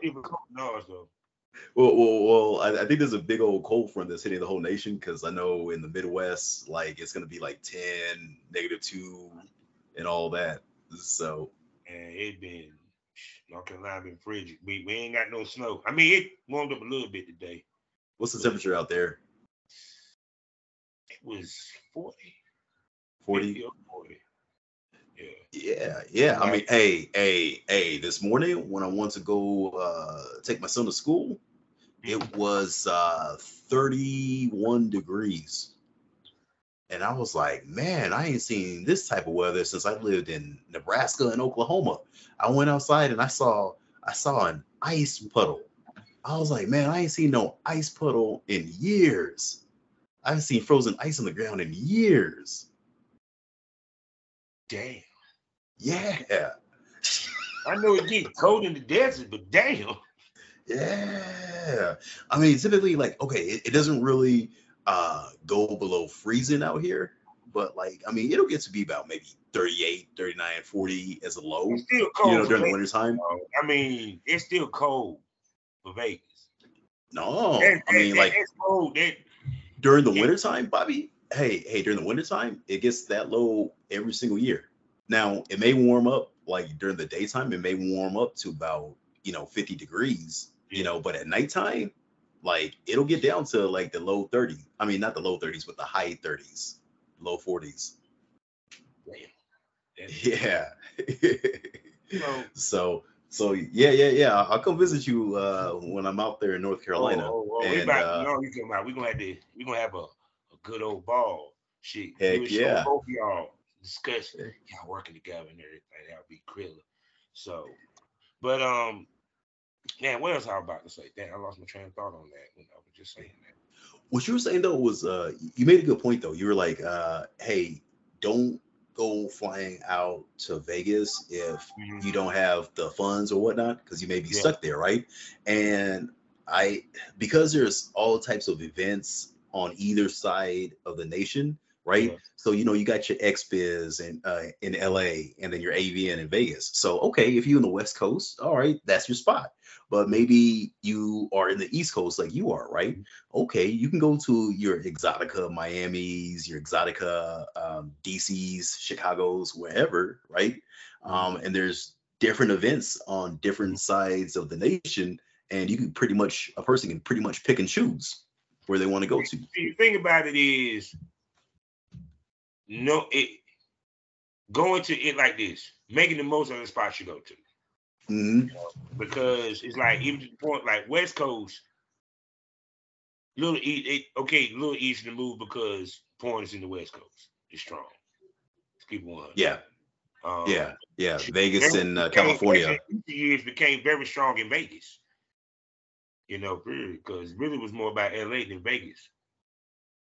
Out there with cold nose, though. Well, well, well I, I think there's a big old cold front that's hitting the whole nation because I know in the Midwest, like it's gonna be like 10, negative two, and all that. So And it been North Carolina been frigid. We, we ain't got no snow. I mean, it warmed up a little bit today. what's the temperature out there? It was 40. 40? 40. Yeah. Yeah, yeah. I mean, hey, hey, hey, this morning when I went to go uh take my son to school, it was uh 31 degrees. And I was like, man, I ain't seen this type of weather since I lived in Nebraska and Oklahoma. I went outside and I saw I saw an ice puddle. I was like, man, I ain't seen no ice puddle in years. I haven't seen frozen ice on the ground in years. Damn. Yeah. I know it gets cold in the desert, but damn. Yeah. I mean, typically, like, okay, it, it doesn't really uh go below freezing out here, but like, I mean, it'll get to be about maybe 38, 39, 40 as a low, It's still cold. you know, during the Vegas, winter time. I mean, it's still cold for Vegas. No, That- I mean, that- like it's cold. That, during the Yeah. winter time, Bobby, hey, hey, during the winter time, it gets that low every single year. Now, it may warm up like during the daytime, it may warm up to about, you know, 50 degrees, you know, but at nighttime, like it'll get down to like the low 30s. I mean, not the low 30s, but the high 30s, low 40s. damn. Yeah. you so, so yeah, yeah, yeah. I'll come visit you uh when I'm out there in North Carolina. Oh, oh, oh, we and, about, uh, you know, we talking about we gonna have to we gonna have a, a good old ball. Shit, Heck yeah. Both of y'all discuss y'all working together and everything. That would be krilla. So, but um, man, what else I was about to say? Damn, I lost my train of thought on that when I was just saying that. what you were saying though was uh you made a good point though you were like uh hey don't go flying out to vegas if you don't have the funds or whatnot because you may be Yeah. stuck there right and i because there's all types of events on either side of the nation right? Yeah. So you know you got your XBiz in uh, in LA and then your AVN in Vegas. So okay, if you're in the West Coast, all right, that's your spot. But maybe you are in the East Coast like you are, right? Okay, you can go to your Exotica Miami's, your Exotica um, DC's, Chicago's, wherever, right? Um, and there's different events on different sides of the nation, and you can pretty much a person can pretty much pick and choose where they want to go to. The thing about it is, no, it going to it like this, making the most of the spots you go to, Mhm. because it's like even to the point like West Coast, little e- it, okay, a little easier to move because porn is in the West Coast. is strong. Let's keep one. Yeah, Um, yeah, yeah. Vegas and uh, California. years became very strong in Vegas. You know, because really was more about LA than Vegas.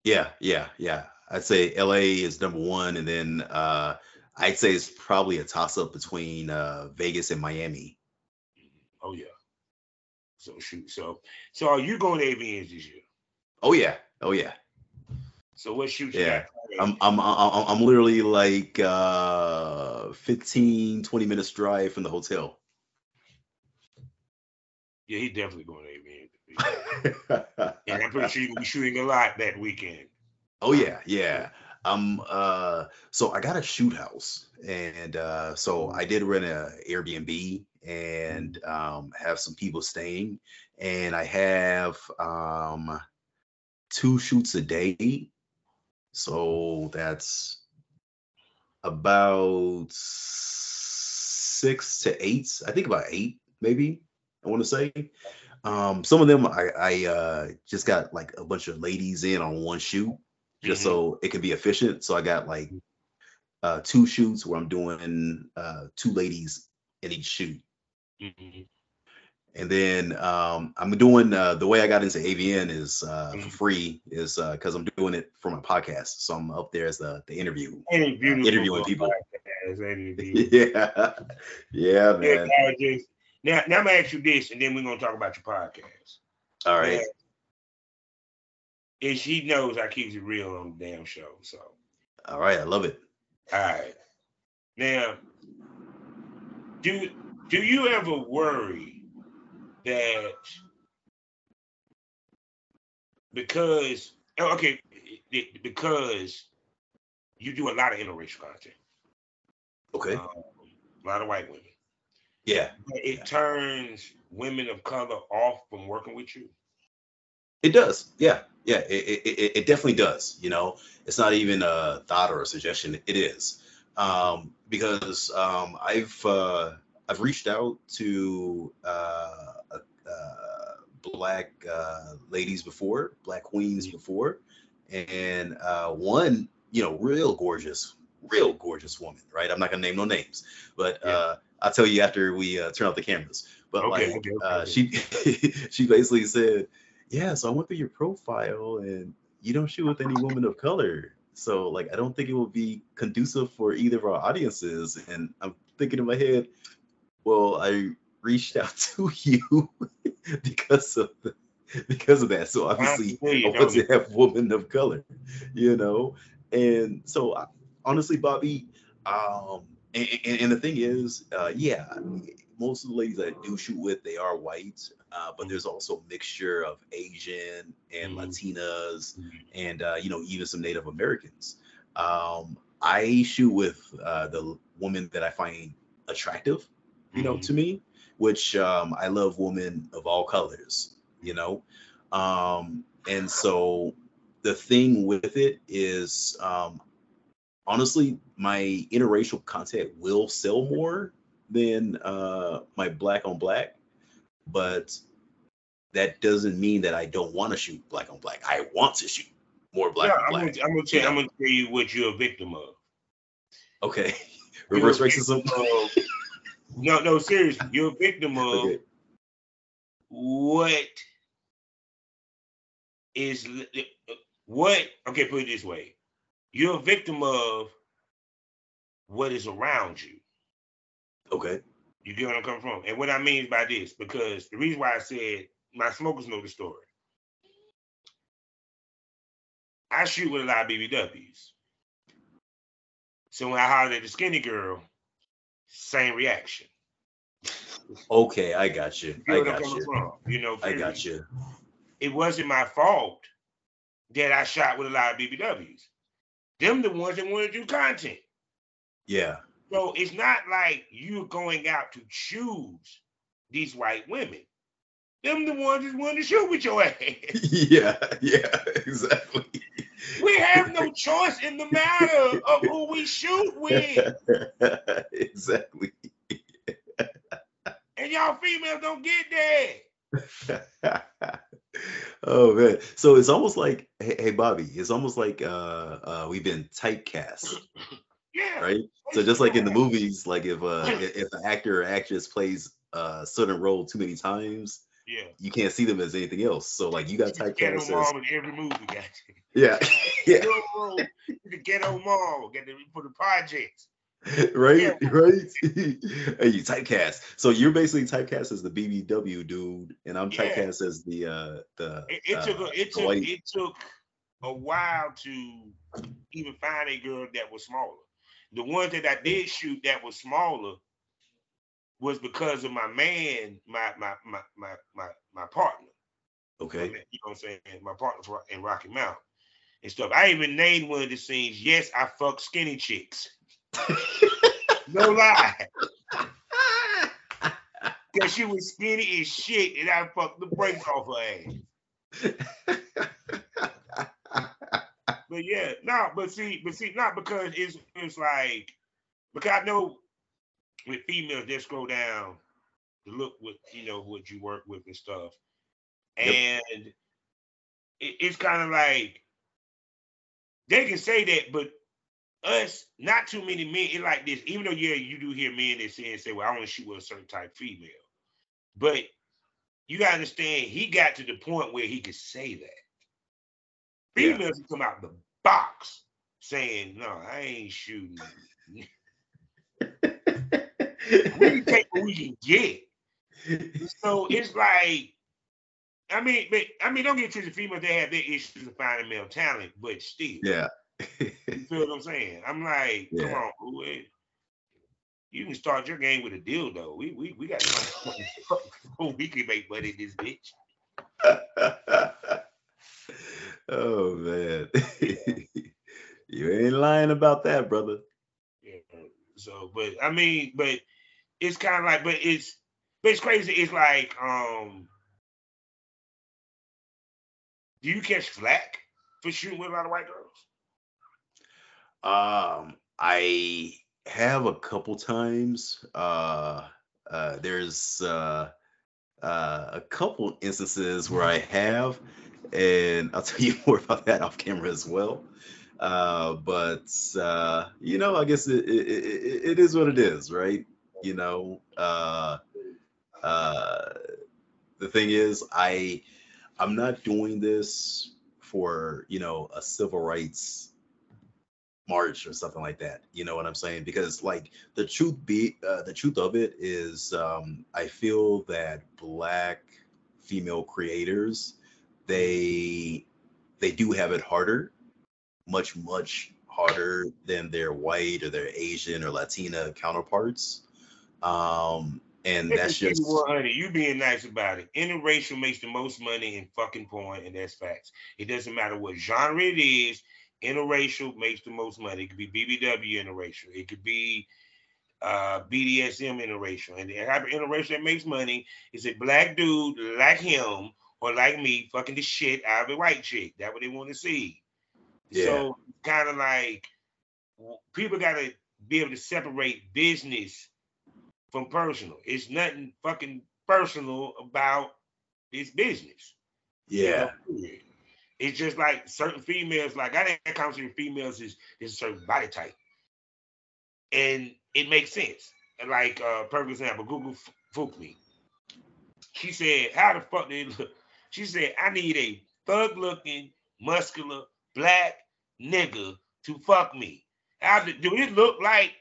Yeah, yeah, yeah. I'd say LA is number one, and then uh, I'd say it's probably a toss up between uh, Vegas and Miami. Oh yeah. So shoot. So so are you going to AVNs this year? Oh yeah, oh yeah. So what shoots Yeah. I'm I'm I'm, I'm literally like uh 15 20 minutes drive from the hotel. yeah, he's definitely going to AVNs. and I'm pretty sure you're gonna be shooting a lot that weekend. Oh yeah, yeah. Um uh so I got a shoot house and uh so I did rent a Airbnb and um have some people staying and I have um two shoots a day. So that's about six to eight. I think about eight, maybe. I want to say. Um, some of them I, I uh just got like a bunch of ladies in on one shoot just Mhm. so it can be efficient. So I got like uh two shoots where I'm doing uh two ladies in each shoot. Mhm. And then um I'm doing uh the way I got into AVN is uh for Mhm. free is uh because I'm doing it for my podcast. So I'm up there as the the interview. Interviewing people. beautiful- yeah. Yeah, Yeah, man. Now, now I'm gonna ask you this, and then we're gonna talk about your podcast. All right. And she knows I keep it real on the damn show. So, All right. I love it. all right. Now, do do you ever worry that because oh, okay, because you do a lot of interracial content, Okay. um, a lot of white women, Yeah. but it turns women of color off from working with you. It does. Yeah. Yeah. It, it, it, it definitely does. You know, it's not even a thought or a suggestion. It is. Um, because um, I've uh, I've reached out to uh, uh, black uh, ladies before, black queens before, and uh, one, you know, real gorgeous, real gorgeous woman, right? I'm not gonna name no names, but Yeah. uh, I'll tell you after we uh, turn off the cameras. But Okay, like, okay, uh, okay. she she basically said, yeah. So I went through your profile, and you don't shoot with any women of color. So like, I don't think it would be conducive for either of our audiences. And I'm thinking in my head, well, I reached out to you because of the, because of that. So obviously, I want to have women of color, you know. And so I- honestly, Bobby, um, and, and, and the thing is, uh, yeah, most of the ladies I do shoot with, they are white, uh, but there's also a mixture of Asian and Mhm. Latinas and uh, you know even some Native Americans. Um, I shoot with uh, the woman that I find attractive, you know, to me, which um, I love women of all colors, you know, um, and so the thing with it is, um, honestly, my interracial content will sell more than uh, my black on black, but that doesn't mean that I don't want to shoot black on black. I want to shoot more black yeah, on I'm black. gonna, I'm gonna tell Yeah. I'm gonna tell you what you're a victim of. Okay. Reverse racism. of- no, no, seriously, you're a victim of Okay. what is what? Okay, put it this way: you're a victim of what is around you. Okay. You get what I'm coming from? And what I mean by this, because the reason why I said my smokers know the story. I shoot with a lot of BBWs. So when I hollered at the skinny girl, same reaction. Okay, I got you. You I know where I'm got you. from, You know, I got you. It wasn't my fault that I shot with a lot of BBWs. Them the ones that want to do content. Yeah. So it's not like you're going out to choose these white women. Them the ones that want to shoot with your ass. yeah. Yeah. Exactly. We have no choice in the matter of who we shoot with. exactly. And y'all females don't get that. oh man. So it's almost like hey, hey Bobby, it's almost like uh uh we've been typecast, Yeah. right? So just like in the movies, like if uh if if an actor or actress plays a certain role too many times, Yeah. you can't see them as anything else. So like you got typecast as in every movie, got you. yeah, yeah, the ghetto got to for the projects. right, Yeah. right. hey, you typecast. So you're basically typecast as the BBW dude, and I'm Yeah. typecast as the uh the It, it took uh, a, it took white- it took a while to even find a girl that was smaller. The ones that I did mm. shoot that was smaller was because of my man, my my my my my, my partner. okay. You know what I'm saying? My partner for- in Rocky Mountain and stuff. I even named one of the scenes. Yes, I fuck skinny chicks. No lie. Cause she was skinny as shit, and I fucked the brakes off her ass. But yeah, no, but see, but see, not because it's it's like because I know with females they scroll down to look what you know what you work with and stuff, Yep. and it, it's kind of like they can say that, but us not too many men. It like this, even though yeah, you do hear men that say and say, well, I want to shoot with a certain type of female, but you gotta understand he got to the point where he could say that. Yeah. Females come out the box saying, "No, I ain't shooting. We can take what we can get." So it's like, I mean, but I mean, don't get to the females. They have their issues of finding male talent, but still, yeah. you feel what I'm saying? I'm like, come on, boo, you can start your game with a dildo. We we we got we can make money in this bitch. oh man. you ain't lying about that, brother. Yeah. So, but I mean, but it's kind of like, but it's, but it's crazy. It's like, um, do you catch flack for shooting with a lot of white girls? Um, I have a couple times. Uh, uh, there's uh, uh, a couple instances where I have, and I'll tell you more about that off camera as well. Uh, but uh, you know, I guess it, it, it, it is what it is, right? You know, uh, uh, the thing is, I I'm not doing this for you know a civil rights march or something like that. You know what I'm saying? Because like the truth be uh, the truth of it is, um, I feel that black female creators they they do have it harder, much much harder than their white or their Asian or Latina counterparts. Um, and that's just 100. You being nice about it. Interracial makes the most money in fucking porn, and that's facts. It doesn't matter what genre it is. Interracial makes the most money. It could be BBW interracial. It could be uh, BDSM interracial. And the type of interracial that makes money is a black dude like him or like me fucking the shit out of a white chick. That's what they want to see. Yeah. So kind of like people got to be able to separate business from personal. It's nothing fucking personal about this business. you yeah know. It's just like certain females, like I didn't consider females is is a certain body type. And it makes sense. And Like uh perfect example, Google f- fooled me. She said, How the fuck did it look? She said, I need a thug looking, muscular, black nigga to fuck me. How did, do it look like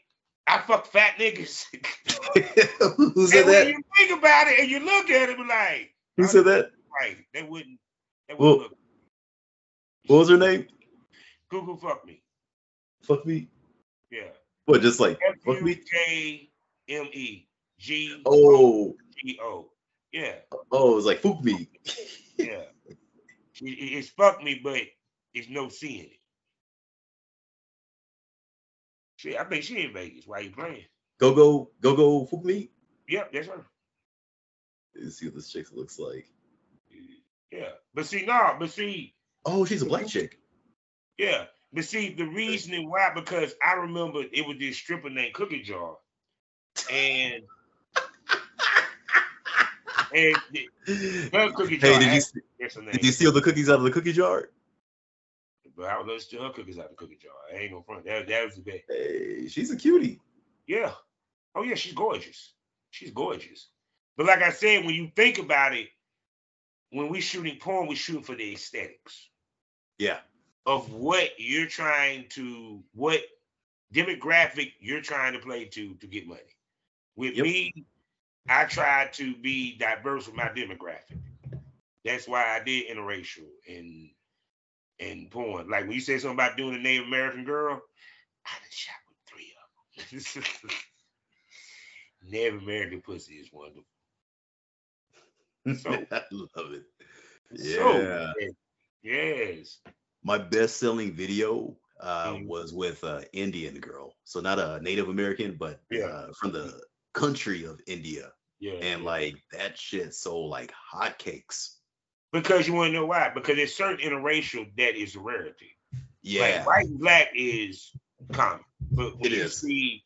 I fuck fat niggas? who said and when that you think about it and you look at it, be like, who said that right, they wouldn't, they wouldn't look. what was her name Google fuck me. fuck me Yeah. What, just like fuck me? K M E G O Oh, G O. Yeah, oh, it's like fuck me. yeah. It- it- It's fuck me, but it's no C in it. Shit, I think she in Vegas. Why you playing? Go go go go fuck me. Yep, that's her. Let's see what this chick looks like. Yeah, but see, no, but see, Oh, she's a black chick. yeah, but see, the reasoning why because I remember it was this stripper named Cookie Jar, and and the- cookie jar. Hey, did you see, that's her name. did you steal the cookies out of the cookie jar? But I to steal her cookies out of the cookie jar. I ain't no front. That that was the best. Hey, she's a cutie. Yeah. Oh yeah, she's gorgeous. She's gorgeous. But like I said, when you think about it, when we shooting porn, we shooting for the aesthetics Yeah. of what you're trying to, what demographic you're trying to play to to get money. With Yep. me, I try to be diverse with my demographic. That's why I did interracial and and porn. Like when you said something about doing a Native American girl, I done shot with three of them. Native American pussy is wonderful. So- I love it. So, Yeah. yes. My best selling video uh, Mhm. was with an Indian girl. So not a Native American, but Yeah. uh, from the country of India. Yeah. And like that shit sold like hotcakes. because you want to know why? Because there's certain interracial that is a rarity. Yeah. Like white and black is common. But when It you is. see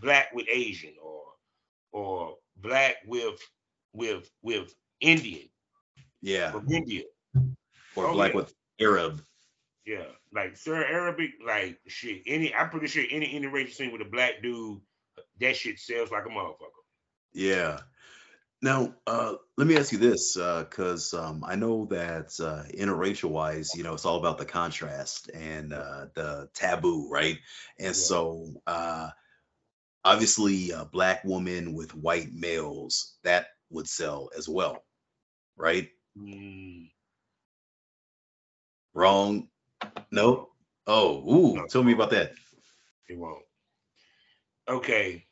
black with Asian or or black with with with Indian yeah. from India. Or Oh, black yeah. with Arab. Yeah. Like Sir Arabic, like shit. Any I'm pretty sure any interracial scene with a black dude, that shit sells like a motherfucker. Yeah. Now, uh, let me ask you this, because um, I know that uh, interracial wise, you know, it's all about the contrast and uh, the taboo, right? And Yeah. so, uh, obviously, a black woman with white males that would sell as well, right? Mm, Wrong? No. Oh, ooh, No. tell me about that. it won't. Okay.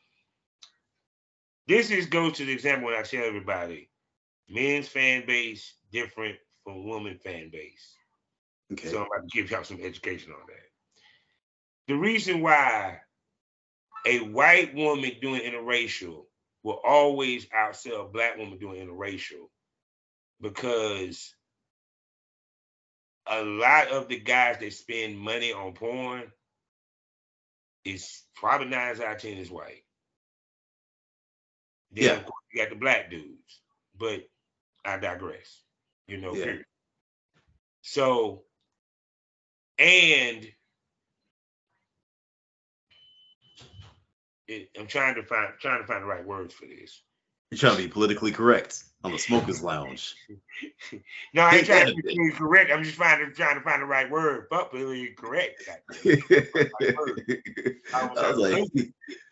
This is goes to the example when I tell everybody men's fan base different from woman fan base. Okay. So I'm about to give y'all some education on that. The reason why a white woman doing interracial will always outsell a black woman doing interracial because a lot of the guys that spend money on porn is probably nine out of ten is white. Then Yeah. of course you got the black dudes, but I digress. You know, Yeah. period. So, and it, I'm trying to find trying to find the right words for this. You're trying to be politically correct on the smokers lounge. No, I ain't trying to be correct. I'm just trying to trying to find the right word. But politically correct. goddamn. I was like,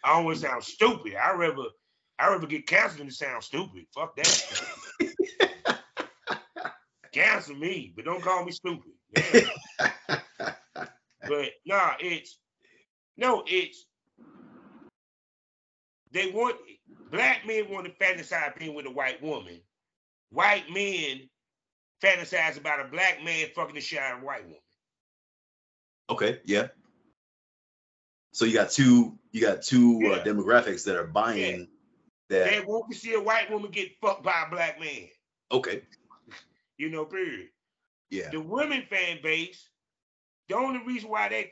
I always sound stupid. I rather I rather get canceled than sound stupid. Fuck that. Cancel me, but don't call me stupid. Yeah. But nah, it's no, it's they want black men want to fantasize being with a white woman. White men fantasize about a black man fucking the shit out of a white woman. Okay, yeah. So you got two, you got two uh, demographics that are buying that. They want to see a white woman get fucked by a black man. Okay, You know, period. yeah, The women fan base, the only reason why that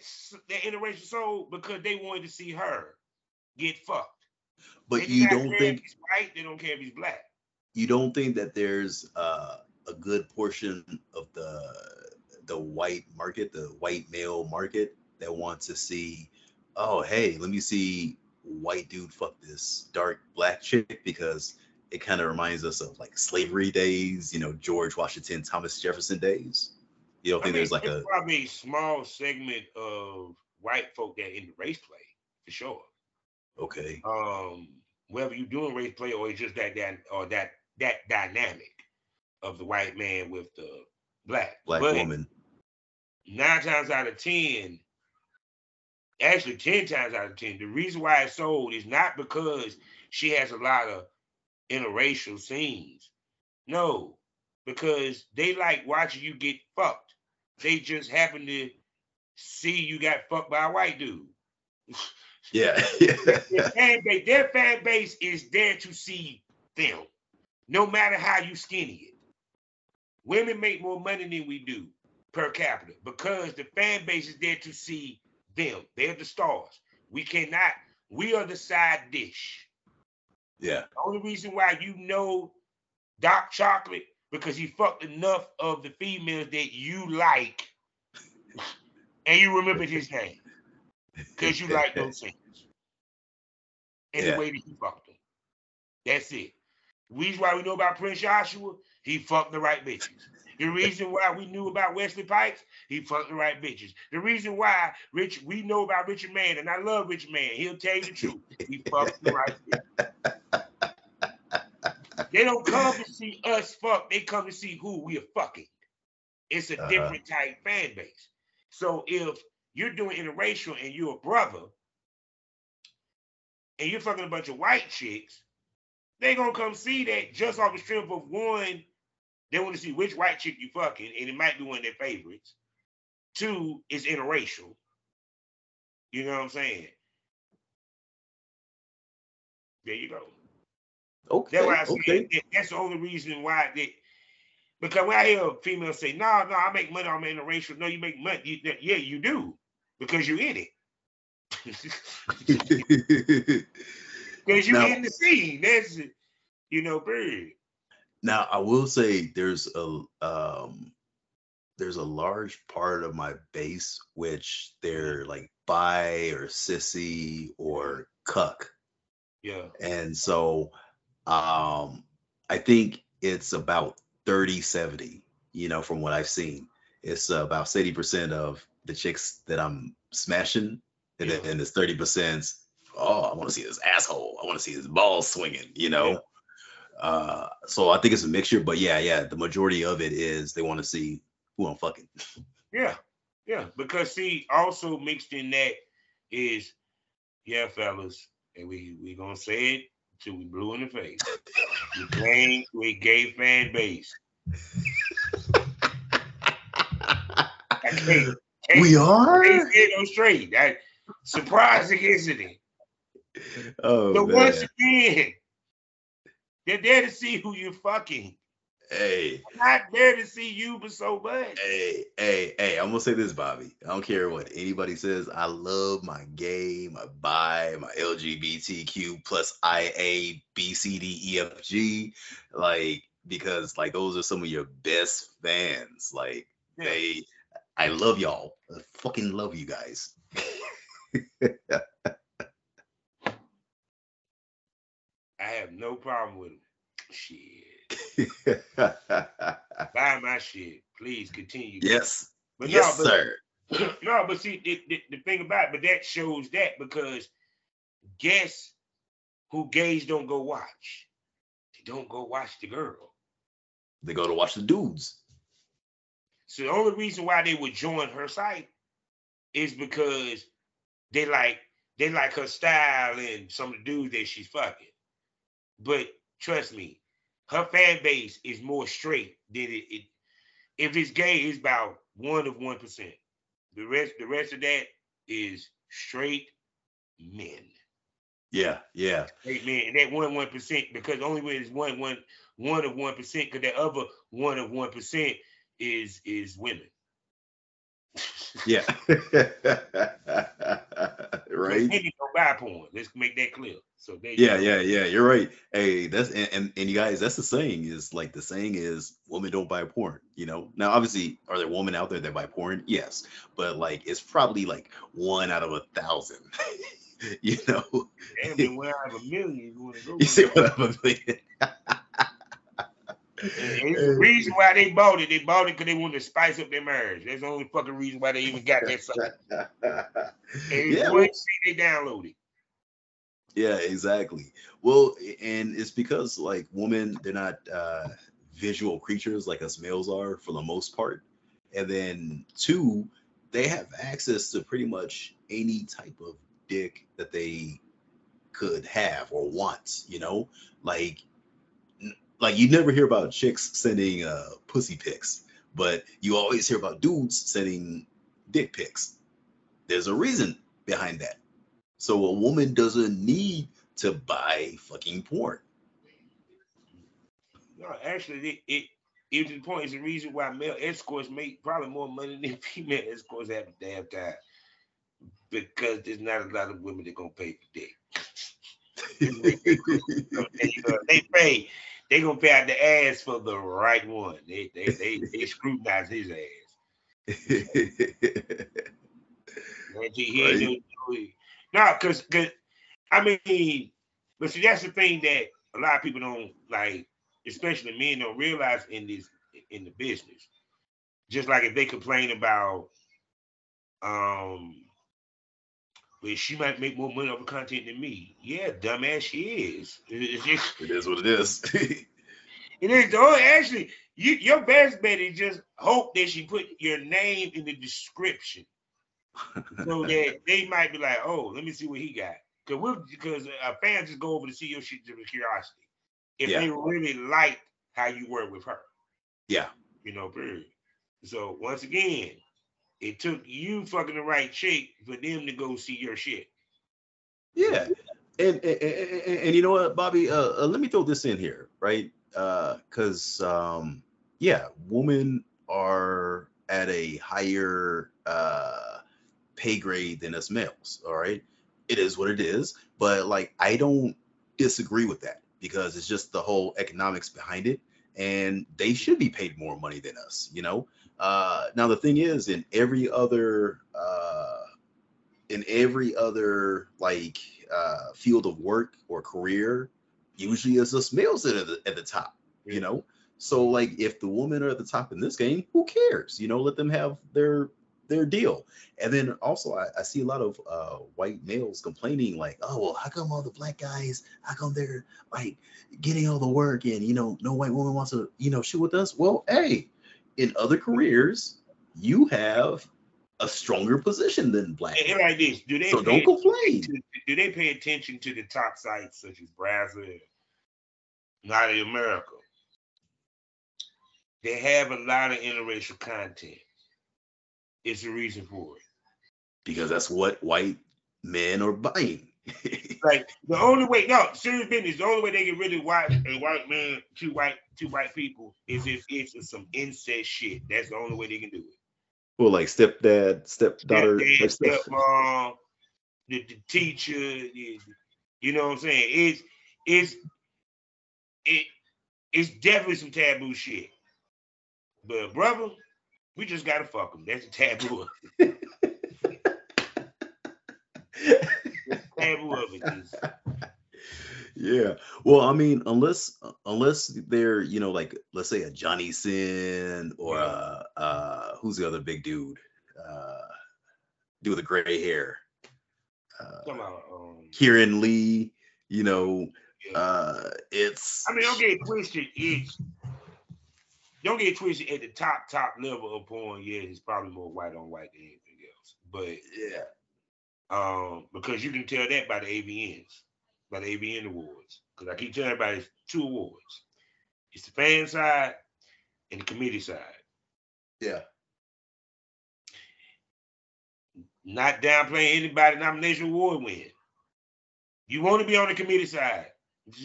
that interracial sold because they wanted to see her get fucked. but They you don't care think he's white. They don't care if he's black. you don't think that there's uh, a good portion of the the white market, the white male market, that wants to see, oh hey, let me see white dude fuck this dark black chick because it kind of reminds us of like slavery days, you know, George Washington, Thomas Jefferson days. You don't I think mean, there's like a probably a small segment of white folk that in the race play for sure. okay, Um, whether you're doing race play or it's just that that or that that dynamic of the white man with the black black But woman? Nine times out of ten, actually 10 times out of 10, the reason why it's sold is not because she has a lot of interracial scenes. No, because they like watching you get fucked. They just happen to see you got fucked by a white dude. Yeah. their, fan base, their fan base is there to see them, no matter how you skinny it. Women make more money than we do per capita because the fan base is there to see them. They're the stars. We cannot, we are the side dish. yeah. The only reason why you know Doc Chocolate because he fucked enough of the females that you like, and you remembered his name because you like those things. And Yeah. the way that he fucked them. That's it. The reason why we know about Prince Yahshua, he fucked the right bitches. The reason why we knew about Wesley Pipes, he fucked the right bitches. The reason why Rich, we know about Richard Mann, and I love Richard Mann. He'll tell you the truth. He fucked the right bitches. They don't come to see us fuck. They come to see who we are fucking. It's a Uh-huh. different type fan base. So if you're doing interracial and you're a brother, and you're fucking a bunch of white chicks, they gonna come see that just off the strength of one. They want to see which white chick you fucking, and it might be one of their favorites. Two is interracial. You know what I'm saying? There you go. Okay. That's why I Okay. that- that's the only reason why they because when I hear females say, no, no, I make money on interracial. No, you make money. You, yeah, you do, because you're in it. Because you're Now- in the scene. That's you know, period. Now I will say there's a um there's a large part of my base which they're like bi or sissy or cuck. Yeah. And so um I think it's about 30 70, you know, from what I've seen. It's about 70% of the chicks that I'm smashing and then Yeah. and it's 30% oh, I want to see this asshole. I want to see his balls swinging, you know. Uh, so I think it's a mixture, but yeah, yeah, the majority of it is they want to see who I'm fucking. Yeah. Yeah. Because see, also mixed in that is, yeah, fellas, and we we gonna say it till we blue in the face. You're playing to a gay fan base. Can't, can't we are. can't straight. That surprising, isn't it? Oh man. once again, they're there to see who you're fucking. Hey, Not there to see you, but so much. hey, hey, hey! I'm gonna say this, Bobby. I don't care what anybody says. I love my gay, my bi, my LGBTQ plus IA, B, C, D, E, F, G, like because like those are some of your best fans. Like Yeah. they, I love y'all. I fucking love you guys. I have no problem with them. Shit. Buy my shit. Please continue. yes, But yes, no, but, sir. no, but see, the, the, the thing about it, but that shows that because guess who gays don't go watch? They don't go watch the girl. They go to watch the dudes. So the only reason why they would join her site is because they like they like her style and some of the dudes that she's fucking. But trust me, her fan base is more straight than it. it if it's gay, it's about one of one percent. The rest, the rest of that is straight men. Yeah, yeah. Straight men, and that one one percent because only way is one one one of one percent because that other one of one percent is is women. Yeah. Right. right. Women don't buy porn. Let's make that clear. So they Yeah, yeah, yeah. You're right. Hey, that's and, and and you guys, that's the saying is like the saying is women don't buy porn. You know. Now, obviously, are there women out there that buy porn? Yes, but like it's probably like one out of a thousand. you know. Damn, then one out of a million you want to go. You see with. what I'm saying? And it's the reason why they bought it. They bought it because they wanted to spice up their marriage. That's the only fucking reason why they even got that sucker. And Yeah, shit they downloaded. Yeah, exactly. Well, and it's because like women, they're not uh visual creatures like us males are for the most part. And then two, they have access to pretty much any type of dick that they could have or want, you know? Like like you never hear about chicks sending uh pussy pics, but you always hear about dudes sending dick pics. There's a reason behind that. So a woman doesn't need to buy fucking porn. No, actually, it, it even to the point is the reason why male escorts make probably more money than female escorts have a damn time. Because there's not a lot of women that gonna pay for dick. they pay, they gonna pay out the ass for the right one. They they they, they scrutinize his ass. right. No, because cause, I mean, but see that's the thing that a lot of people don't like especially men don't realize in this in the business. Just like if they complain about um well, she might make more money off of content than me. Yeah, dumbass, she is. It is what it is. it is. Oh, actually, you, your best bet is just hope that she put your name in the description, so that they might be like, "Oh, let me see what he got." Because we because a uh, fan just go over to see your shit just for curiosity if yeah. they really liked how you work with her. Yeah. You know, period. So once again, it took you fucking the right chick for them to go see your shit. Yeah. And and, and, and you know what, Bobby? Uh, uh, let me throw this in here, right? Because uh, um, yeah, women are at a higher uh, pay grade than us males. All right, it is what it is. But like, I don't disagree with that because it's just the whole economics behind it and they should be paid more money than us you know uh, now the thing is in every other uh, in every other like uh, field of work or career usually it's us males that are the, at the top you know so like if the women are at the top in this game who cares you know let them have their their deal. And then also, I, I see a lot of uh, white males complaining, like, "Oh, well, how come all the black guys? How come they're like getting all the work, and you know, no white woman wants to, you know, shoot with us?" Well, hey, in other careers, you have a stronger position than black. And like this, do they? So don't complain. To, do they pay attention to the top sites such as Brazzers, Naughty America? They have a lot of interracial content It's the reason for it. Because that's what white men are buying. like the only way, no, serious business. The only way they get rid of white a white man, two white, two white people is if it's some incest shit. That's the only way they can do it. Well, like stepdad, stepdaughter, stepdad, stepmom, the, the teacher. The, you know what I'm saying? It's it's it it's definitely some taboo shit. But brother, we just gotta fuck them. That's a taboo. taboo of it. Yeah. Well, I mean, unless unless they're you know like let's say a Johnny Sin or yeah. uh, uh who's the other big dude, uh, dude with the gray hair. Uh, about, um, Kieran Lee. You know, yeah. uh, it's. I mean, don't get twisted. It's don't get twisted at the top top level of porn. Yeah, he's probably more white on white than anything else. But yeah, um, because you can tell that by the AVNs, by the AVN awards. Because I keep telling everybody it's two awards. It's the fan side and the committee side. Yeah. Not downplaying anybody nomination award win. You want to be on the committee side.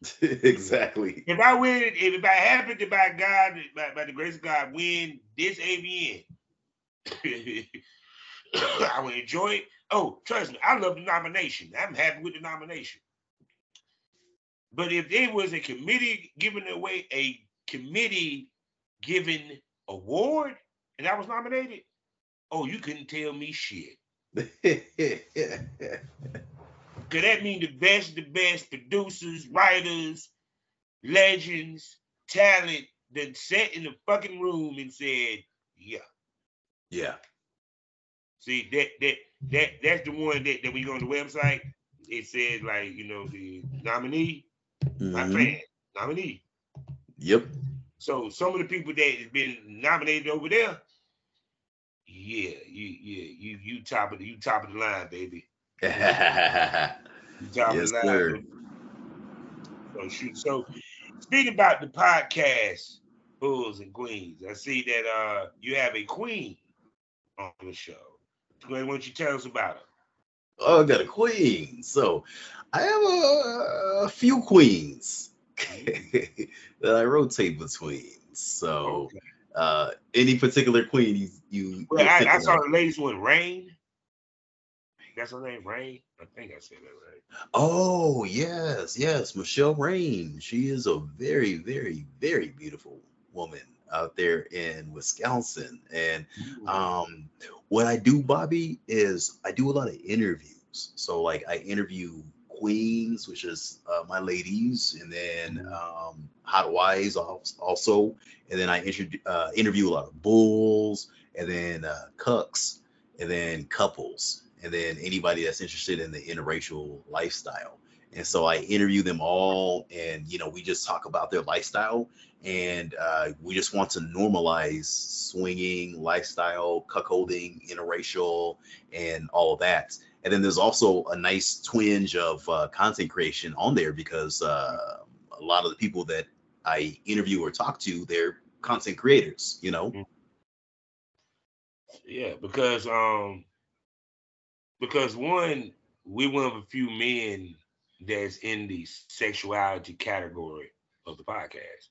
exactly. If I win, if I happen to by God, by, by the grace of God, win this AVN, I will enjoy it. Oh, trust me, I love the nomination. I'm happy with the nomination. But if there was a committee giving away a committee given award and I was nominated, oh, you couldn't tell me shit. Cause that mean the best, the best producers, writers, legends, talent then sat in the fucking room and said, yeah. Yeah. See, that that that that's the one that, that when you go on the website, it says like, you know, the nominee, mm-hmm. my fan, nominee. Yep. So some of the people that has been nominated over there, Yeah, you yeah, you you top of the you top of the line, baby. yes, You top of the line. sir. So shoot. So speaking about the podcast, Bulls and Queens, I see that uh you have a queen on the show. Gwen, why don't you tell us about her? Oh, I got a queen. So I have a, a few queens that I rotate between. So Okay. uh any particular queen you you Well, I, I saw the latest one, Rain. That's her name, Rain. I think I said that right. Oh yes, yes, Michelle Rain. She is a very, very, very beautiful woman out there in Wisconsin. And um, what I do, Bobby, is I do a lot of interviews. So like I interview queens, which is uh, my ladies, and then um, hot wives also, and then I introdu- uh, interview a lot of bulls, and then uh, cucks, and then couples, and then anybody that's interested in the interracial lifestyle. And so I interview them all, and you know we just talk about their lifestyle, and uh, we just want to normalize swinging lifestyle, cuckolding, interracial, and all of that. And then there's also a nice twinge of uh, content creation on there because uh, a lot of the people that I interview or talk to, they're content creators. You know. Yeah, because um because one, we one of a few men that's in the sexuality category of the podcast.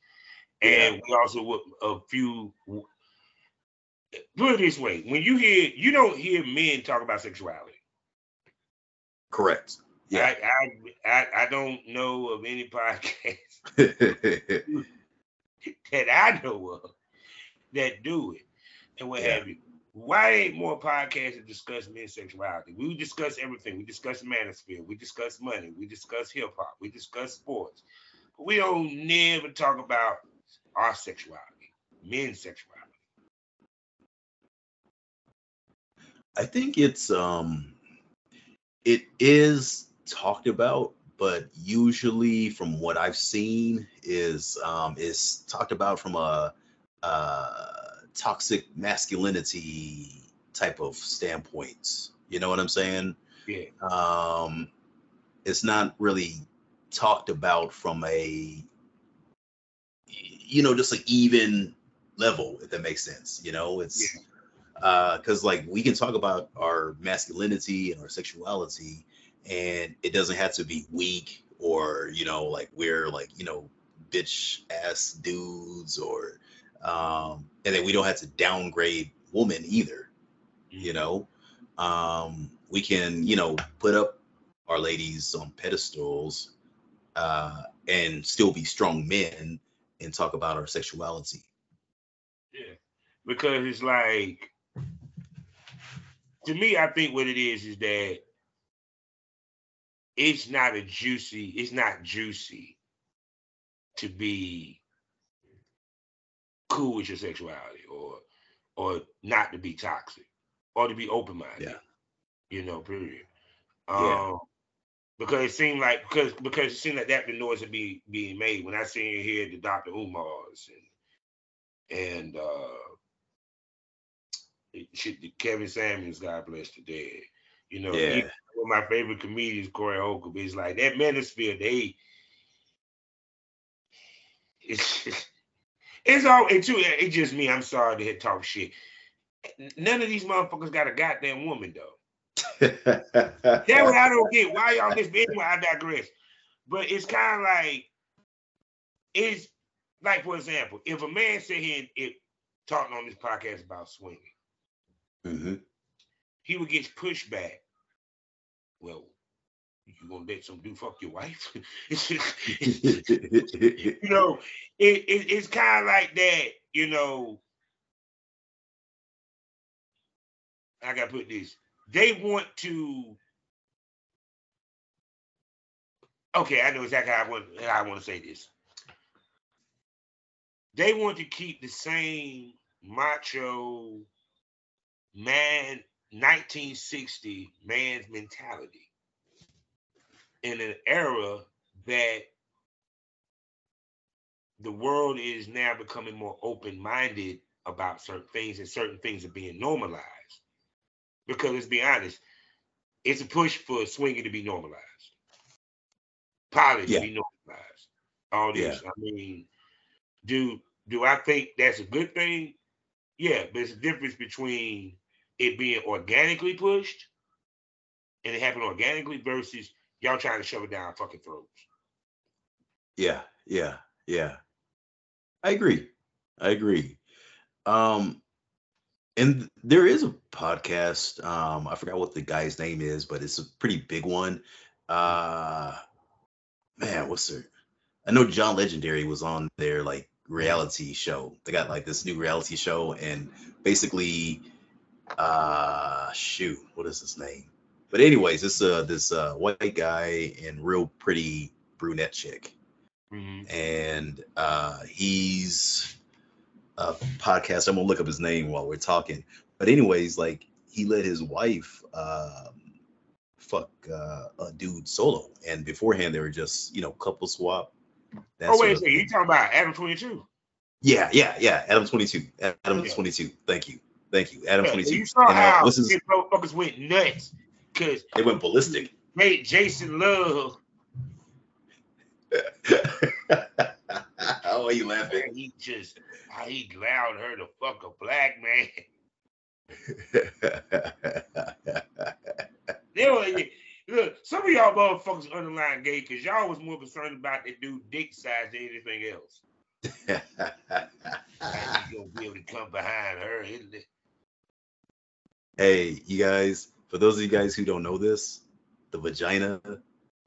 And we also a few put it this way, when you hear you don't hear men talk about sexuality. Correct. Yeah. I, I I I don't know of any podcast that I know of that do it and what Yeah. have you. Why ain't more podcasts that discuss men's sexuality? We discuss everything. We discuss manosphere. We discuss money. We discuss hip hop. We discuss sports. But we don't never talk about our sexuality, men's sexuality. I think it's um it is talked about, but usually from what I've seen is um is talked about from a uh toxic masculinity type of standpoints. You know what I'm saying? Yeah. Um it's not really talked about from a you know just an even level if that makes sense you know it's because like we can talk about our masculinity and our sexuality and it doesn't have to be weak or you know like we're like you know bitch ass dudes or um and then we don't have to downgrade women either you know? Um we can you know put up our ladies on pedestals uh and still be strong men and talk about our sexuality. Yeah, because it's like to me, I think what it is is that it's not a juicy, it's not juicy to be cool with your sexuality or or not to be toxic or to be open minded. Yeah. You know, period. Yeah. Um because it seemed like because because it seemed like that the noise would be being made when I seen you here the Dr. Umars and and uh it- shit, the Kevin Samuels, God bless the dead. You know, yeah one of my favorite comedians, Corey Holcomb, is like that manosphere, they it's it's all it too it's just me. I'm sorry to hit talk shit. None of these motherfuckers got a goddamn woman though. That's what I don't get. Why y'all miss me? Anyway, I digress. But it's kind of like it's like for example, if a man sit here and it, talking on this podcast about swinging, hmm he would get pushback. Well, you gonna let some dude fuck your wife? you know, it, it it's kind of like that. You know, I gotta put this. They want to. Okay, I know exactly how I want how I want to say this. They want to keep the same macho man 1960 man's mentality in an era that the world is now becoming more open-minded about certain things and certain things are being normalized. Because let's be honest, it's a push for swinging to be normalized, polish Yeah. to be normalized. All this. Yeah. I mean, do do I think that's a good thing? Yeah, but it's a difference between it being organically pushed and it happened organically versus y'all trying to shove it down fucking throats. Yeah, yeah, yeah. I agree. I agree. Um, and there is a podcast. Um, I forgot what the guy's name is, but it's a pretty big one. Uh, man, what's their? I know John Legendary was on their like reality show. They got like this new reality show, and basically, uh, shoot, what is his name? But anyways, this uh this uh white guy and real pretty brunette chick Mm-hmm. and uh, he's a podcast. I'm gonna look up his name while we're talking. But anyways, like he let his wife um, fuck uh, a dude solo, and beforehand they were just you know couple swap. Oh wait a second, you talking about Adam 22. Yeah, yeah, yeah. Adam 22. Adam Yeah. 22. Thank you, thank you. Adam Yeah, 22. You saw And, uh, how his- motherfuckers went nuts because They went ballistic. made Jason Luv oh, are you laughing? and he just he allowed her to fuck a black man. They were, look, some of y'all motherfuckers underlying gay because y'all was more concerned about the dude dick size than anything else. You gonna be able to come behind her? isn't it? Hey, you guys, for those of you guys who don't know this, the vagina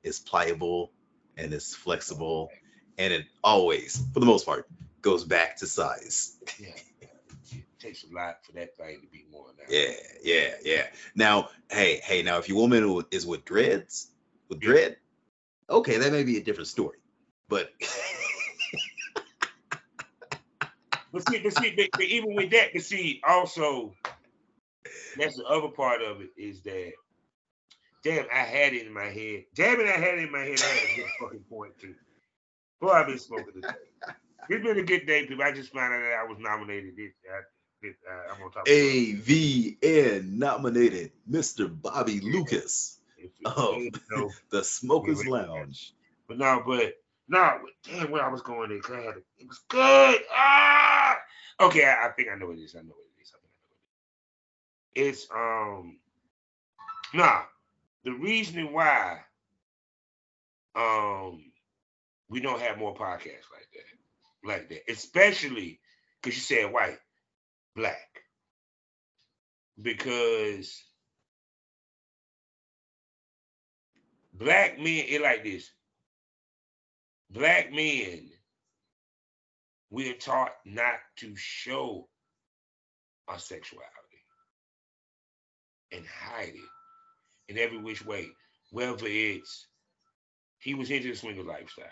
is pliable and it's flexible, and it always, for the most part, goes back to size. Yeah. It takes a lot for that thing to be more now. Yeah, yeah, yeah. Now, hey, hey, now if your woman is with dreads, with dread, okay, that may be a different story. But But see, but see, but, but even with that, but see, also, that's the other part of it is that, damn, I had it in my head. Damn it, I had it in my head. I had a good fucking point too. Boy, I've been smoking today. It's been a good day, people. I just found out that I was nominated. This, I, this, uh, I'm gonna talk. AVN nominated Mr. Bobby Lucas you Oh. know. the Smokers Lounge. But no, but no, damn, where I was going there, 'cause I had it. It was good. Ah, okay, I, I think I know what it is. I know what it is. I think I know what it is. It's um, nah, the reasoning why um we don't have more podcasts like that, like that, especially because you said white, black, because black men, it like this. Black men, we are taught not to show our sexuality and hide it in every which way, whether it's he was into the swinger lifestyle,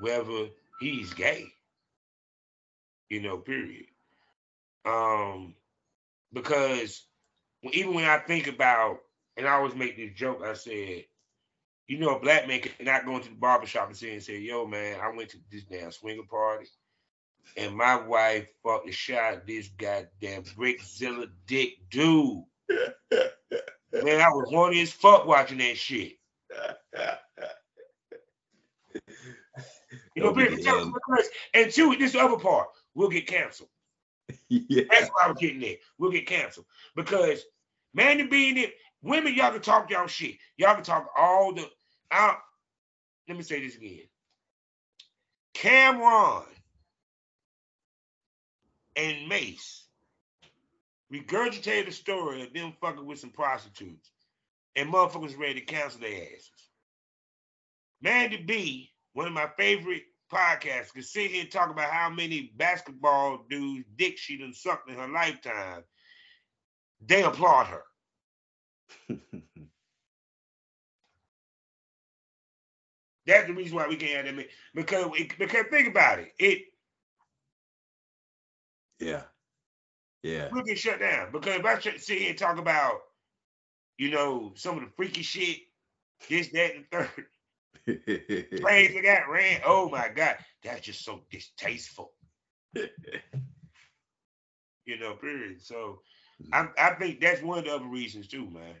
whether he's gay, you know, period. Um, because even when I think about, and I always make this joke, I said, you know, a black man cannot go into the barbershop and say and say, yo, man, I went to this damn swinger party and my wife the shot this goddamn Brickzilla dick dude. Man, I was horny as fuck watching that shit. You know, That'll be because- the end. because- and two, this other part, we'll get canceled. yeah. That's why I was getting there. We'll get canceled. Because man to being it, women, y'all can talk y'all shit. Y'all can talk all the out. Let me say this again. Cam'ron and Mase regurgitated a story of them fucking with some prostitutes. And motherfuckers ready to cancel their asses. Mandii B, one of my favorite podcasts, can sit here and talk about how many basketball dudes dick she done sucked in her lifetime. They applaud her. That's the reason why we can't have that. Because because think about it, it yeah. Yeah. we'll get shut down. Because if I sit here and talk about, you know, some of the freaky shit, this, that, and the third, plays that got ran. Oh my God, that's just so distasteful. You know, period. So I I think that's one of the other reasons too, man.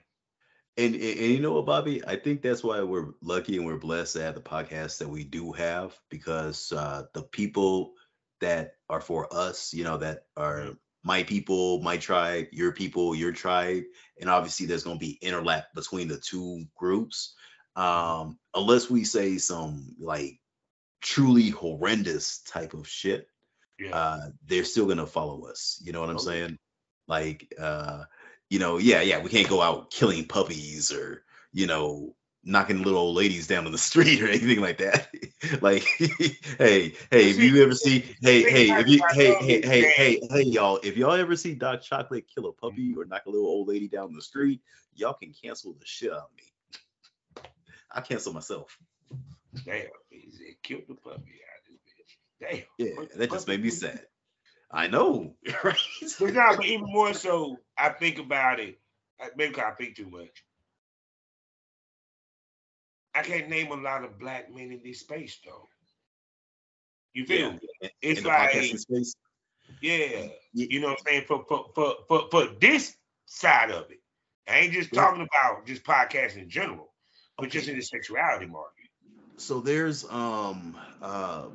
And, and, and you know what, Bobby? I think that's why we're lucky and we're blessed to have the podcast that we do have because uh, the people that are for us, you know, that are my people, my tribe, your people, your tribe, and obviously there's going to be interlap between the two groups. Um, unless we say some like truly horrendous type of shit, Yeah. uh, they're still gonna follow us. You know what I'm Okay. saying? Like, uh, you know, yeah, yeah, we can't go out killing puppies or you know knocking little old ladies down on the street or anything like that. like, hey, hey, if you ever see, hey, hey, if you, hey, hey, hey, hey, hey, y'all, if y'all ever see Doc Chocolate kill a puppy mm-hmm. or knock a little old lady down the street, y'all can cancel the shit out of me. I cancel myself. Damn, he said, killed the puppy out of this bitch. Damn. Yeah, that just made me sad. I know, right? But but even more so, I think about it. Maybe I think too much. I can't name a lot of black men in this space though. You feel Yeah, me? It's in like, yeah, Ye- you know what I'm saying? For for for for, for this side of it. I ain't just Yeah. talking about just podcasting in general, but just in the sexuality market. So there's um uh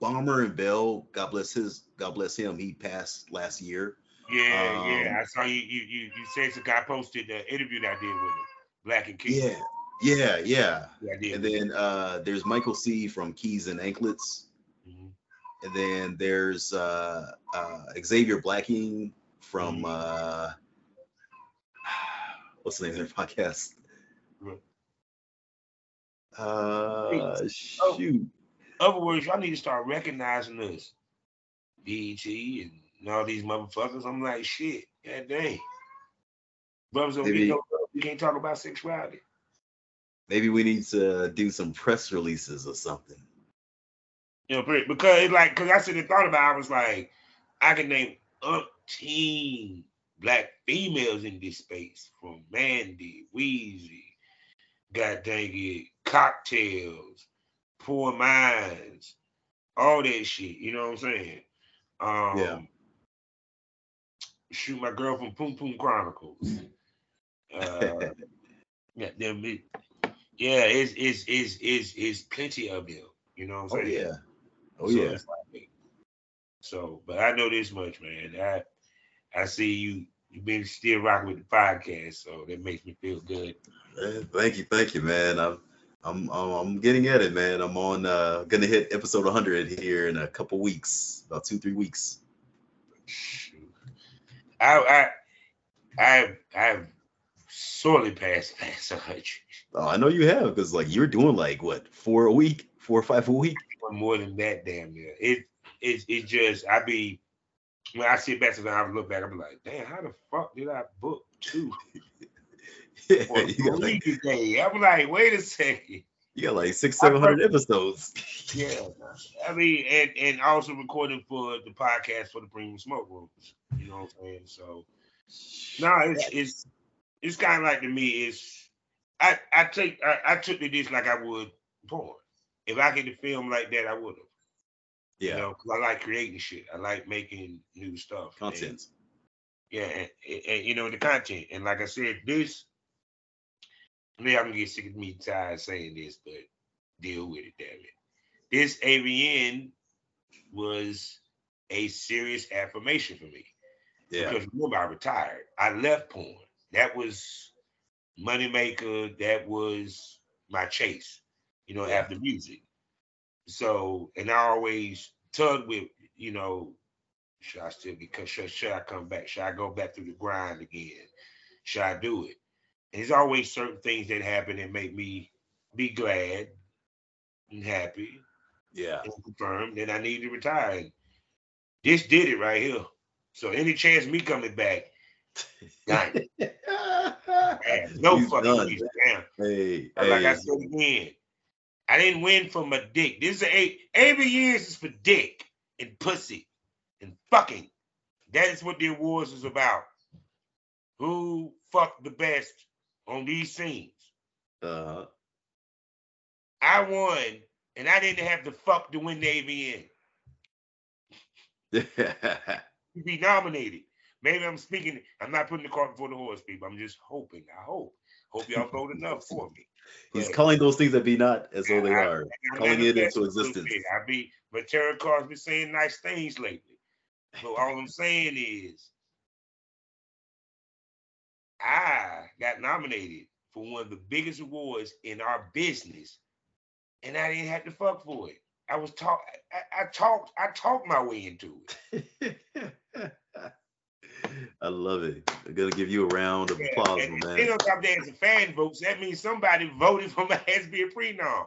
Bomber and Bell, God bless his God bless him. He passed last year. Yeah, yeah. Um, I saw you you you you said some guy posted the interview that I did with him. Black and Keys. Yeah, yeah, yeah. Yeah, And then uh there's Michael C from Keys and Anklets. Mhm. And then there's uh uh Xavier Blacking from Mhm. uh what's the name of their podcast? Uh Oh. shoot. other words, y'all need to start recognizing us. BET and all these motherfuckers. I'm like, shit, god dang. Brothers don't Maybe- get no love. Can't talk about sexuality. Maybe we need to do some press releases or something. You know, because it's like, because I sit and thought about it, I was like, I can name umpteen black females in this space from Mandii, Weezy, God dang it, cocktails, poor minds, all that shit. You know what I'm saying? Um, Yeah. Shoot, my girl from Poom Poom Chronicles. Uh, yeah, them, it- yeah, it's it's it's it's it's plenty of them. You know what Oh I'm saying? yeah. Oh So yeah. like- So, but I know this much, man. I I see you you've been still rocking with the podcast, so that makes me feel good. Man, thank you, thank you, man. I'm, I'm, I'm, I'm getting at it, man. I'm on, uh, gonna hit episode 100 here in a couple weeks, about two, three weeks. I I I I've sorely passed past a hundred. Oh, I know you have, because like you're doing like what, four a week, four or five a week. Or more than that, damn near. It it it just I be when I sit back and I look back, I'm like, damn, how the fuck did I book two Yeah, or you got three like, today? I'm like, wait a second. you got like six, seven hundred episodes. Yeah, I mean, and and also recording for the podcast for the Premium Smoke Rooms. You know what I'm saying? So no, it's it's it's kind of like to me. It's I I take I, I took to this like I would porn. If I could film like that, I would have. Yeah, You know, I like creating shit. I like making new stuff. Content. yeah, and, and, and, you know the content. And like I said, this. Maybe I'm gonna get sick of me tired saying this, but deal with it, damn it. This AVN was a serious affirmation for me. Yeah, Because remember, I retired. I left porn. That was moneymaker. That was my chase, you know, after music. So, and I always tug with, you know, should I still be, should, should I come back? Should I go back through the grind again? Should I do it? And there's always certain things that happen that make me be glad and happy yeah. and confirmed that I need to retire. And this did it right here. So any chance of me coming back, done. Man, no He's fucking reason. Damn. Hey, Like I said again, I didn't win for my dick. This is a every years is for dick and pussy and fucking. That is what the awards is about. Who fucked the best on these scenes? Uh-huh. I won, and I didn't have to fuck to win the AVN. to be nominated. Maybe I'm speaking. I'm not putting the cart before the horse, people. I'm just hoping. I hope. Hope y'all vote enough for me. He's calling those things that be not as though they I- are, I- calling I- it into existence. I be, but Terry Carr's been saying nice things lately. So all I'm saying is, I got nominated for one of the biggest awards in our business, and I didn't have to fuck for it. I was talk. I, I talked. I talked my way into it. I love it. I'm gonna give you a round of Yeah, applause, and man. on top of that, it's a fan votes. That means somebody voted for my ass to be a prenom.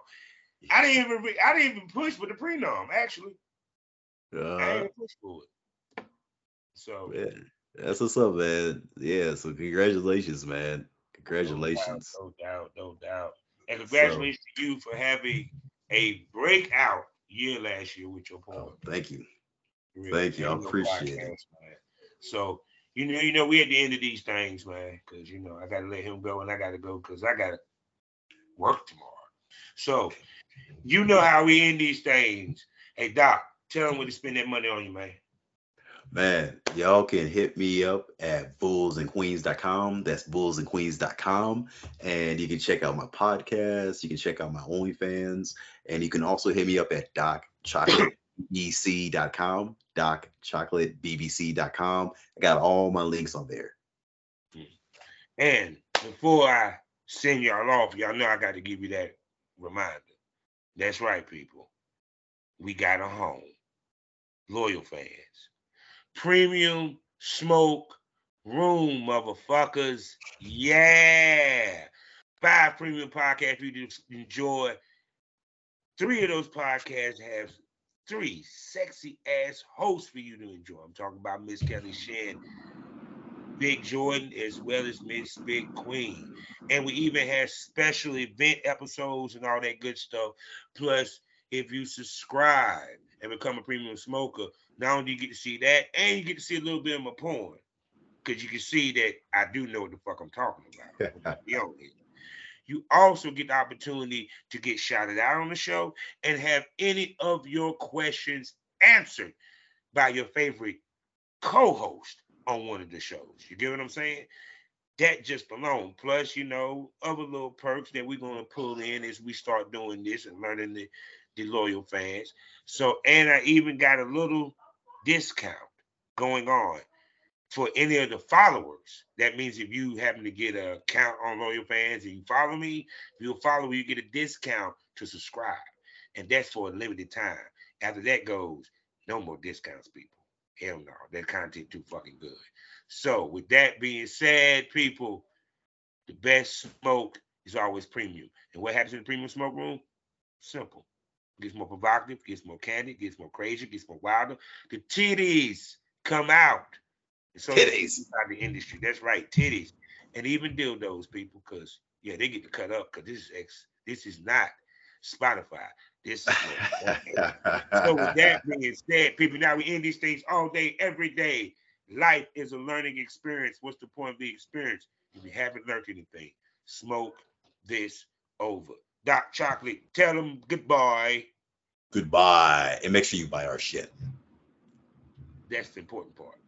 I didn't even. re- I didn't even push for the prenom. Actually, I Uh, didn't push for it. So man, that's what's up, man. Yeah, so congratulations, man. Congratulations. No doubt, no doubt, no doubt. And congratulations to you for having a breakout year last year with your poem. Oh, thank you. Really, thank you. I appreciate it. man. So you know, you know, we at the end of these things, man, because you know I gotta let him go and I gotta go because I gotta work tomorrow. So you know how we end these things. Hey Doc, tell him where to spend that money on you, man. Man, y'all can hit me up at bullsandqueens.com. That's bullsandqueens.com. And you can check out my podcast. You can check out my OnlyFans. And you can also hit me up at docchocolatebbc.com. Docchocolatebbc.com. I got all my links on there. And before I send y'all off, y'all know I got to give you that reminder. That's right, people. We got a home. Loyal fans. Premium smoke room, motherfuckers. Yeah. Five premium podcasts you enjoy. Three of those podcasts have three sexy ass hosts for you to enjoy. I'm talking about Miss Kelly Shan, Big Jordan, as well as Miss Big Queen. And we even have special event episodes and all that good stuff. Plus, if you subscribe and become a premium smoker, not only do you get to see that, and you get to see a little bit of my porn. Because you can see that I do know what the fuck I'm talking about. You also get the opportunity to get shouted out on the show and have any of your questions answered by your favorite co-host on one of the shows. You get what I'm saying? That just alone, plus you know other little perks that we're gonna pull in as we start doing this and learning the, the loyal fans. So, and I even got a little discount going on for any of the followers. That means if you happen to get a count on loyal fans and you follow me, if you follow me, you get a discount to subscribe, and that's for a limited time. After that goes, no more discounts, people. Hell no, that content too fucking good. So, with that being said, people, the best smoke is always premium. And what happens in the premium smoke room? Simple. Gets more provocative, gets more candid, gets more crazy, gets more wilder. The titties come out. So Titties. inside the industry. That's right, titties. And even dildos, people, because yeah, they get to cut up because this is ex this is not Spotify. This is so with that being said, people, now we end these things all day, every day. Life is a learning experience. What's the point of the experience? If you haven't learned anything, smoke this over. Doc Chocolate, tell them goodbye. Goodbye. And make sure you buy our shit. That's the important part.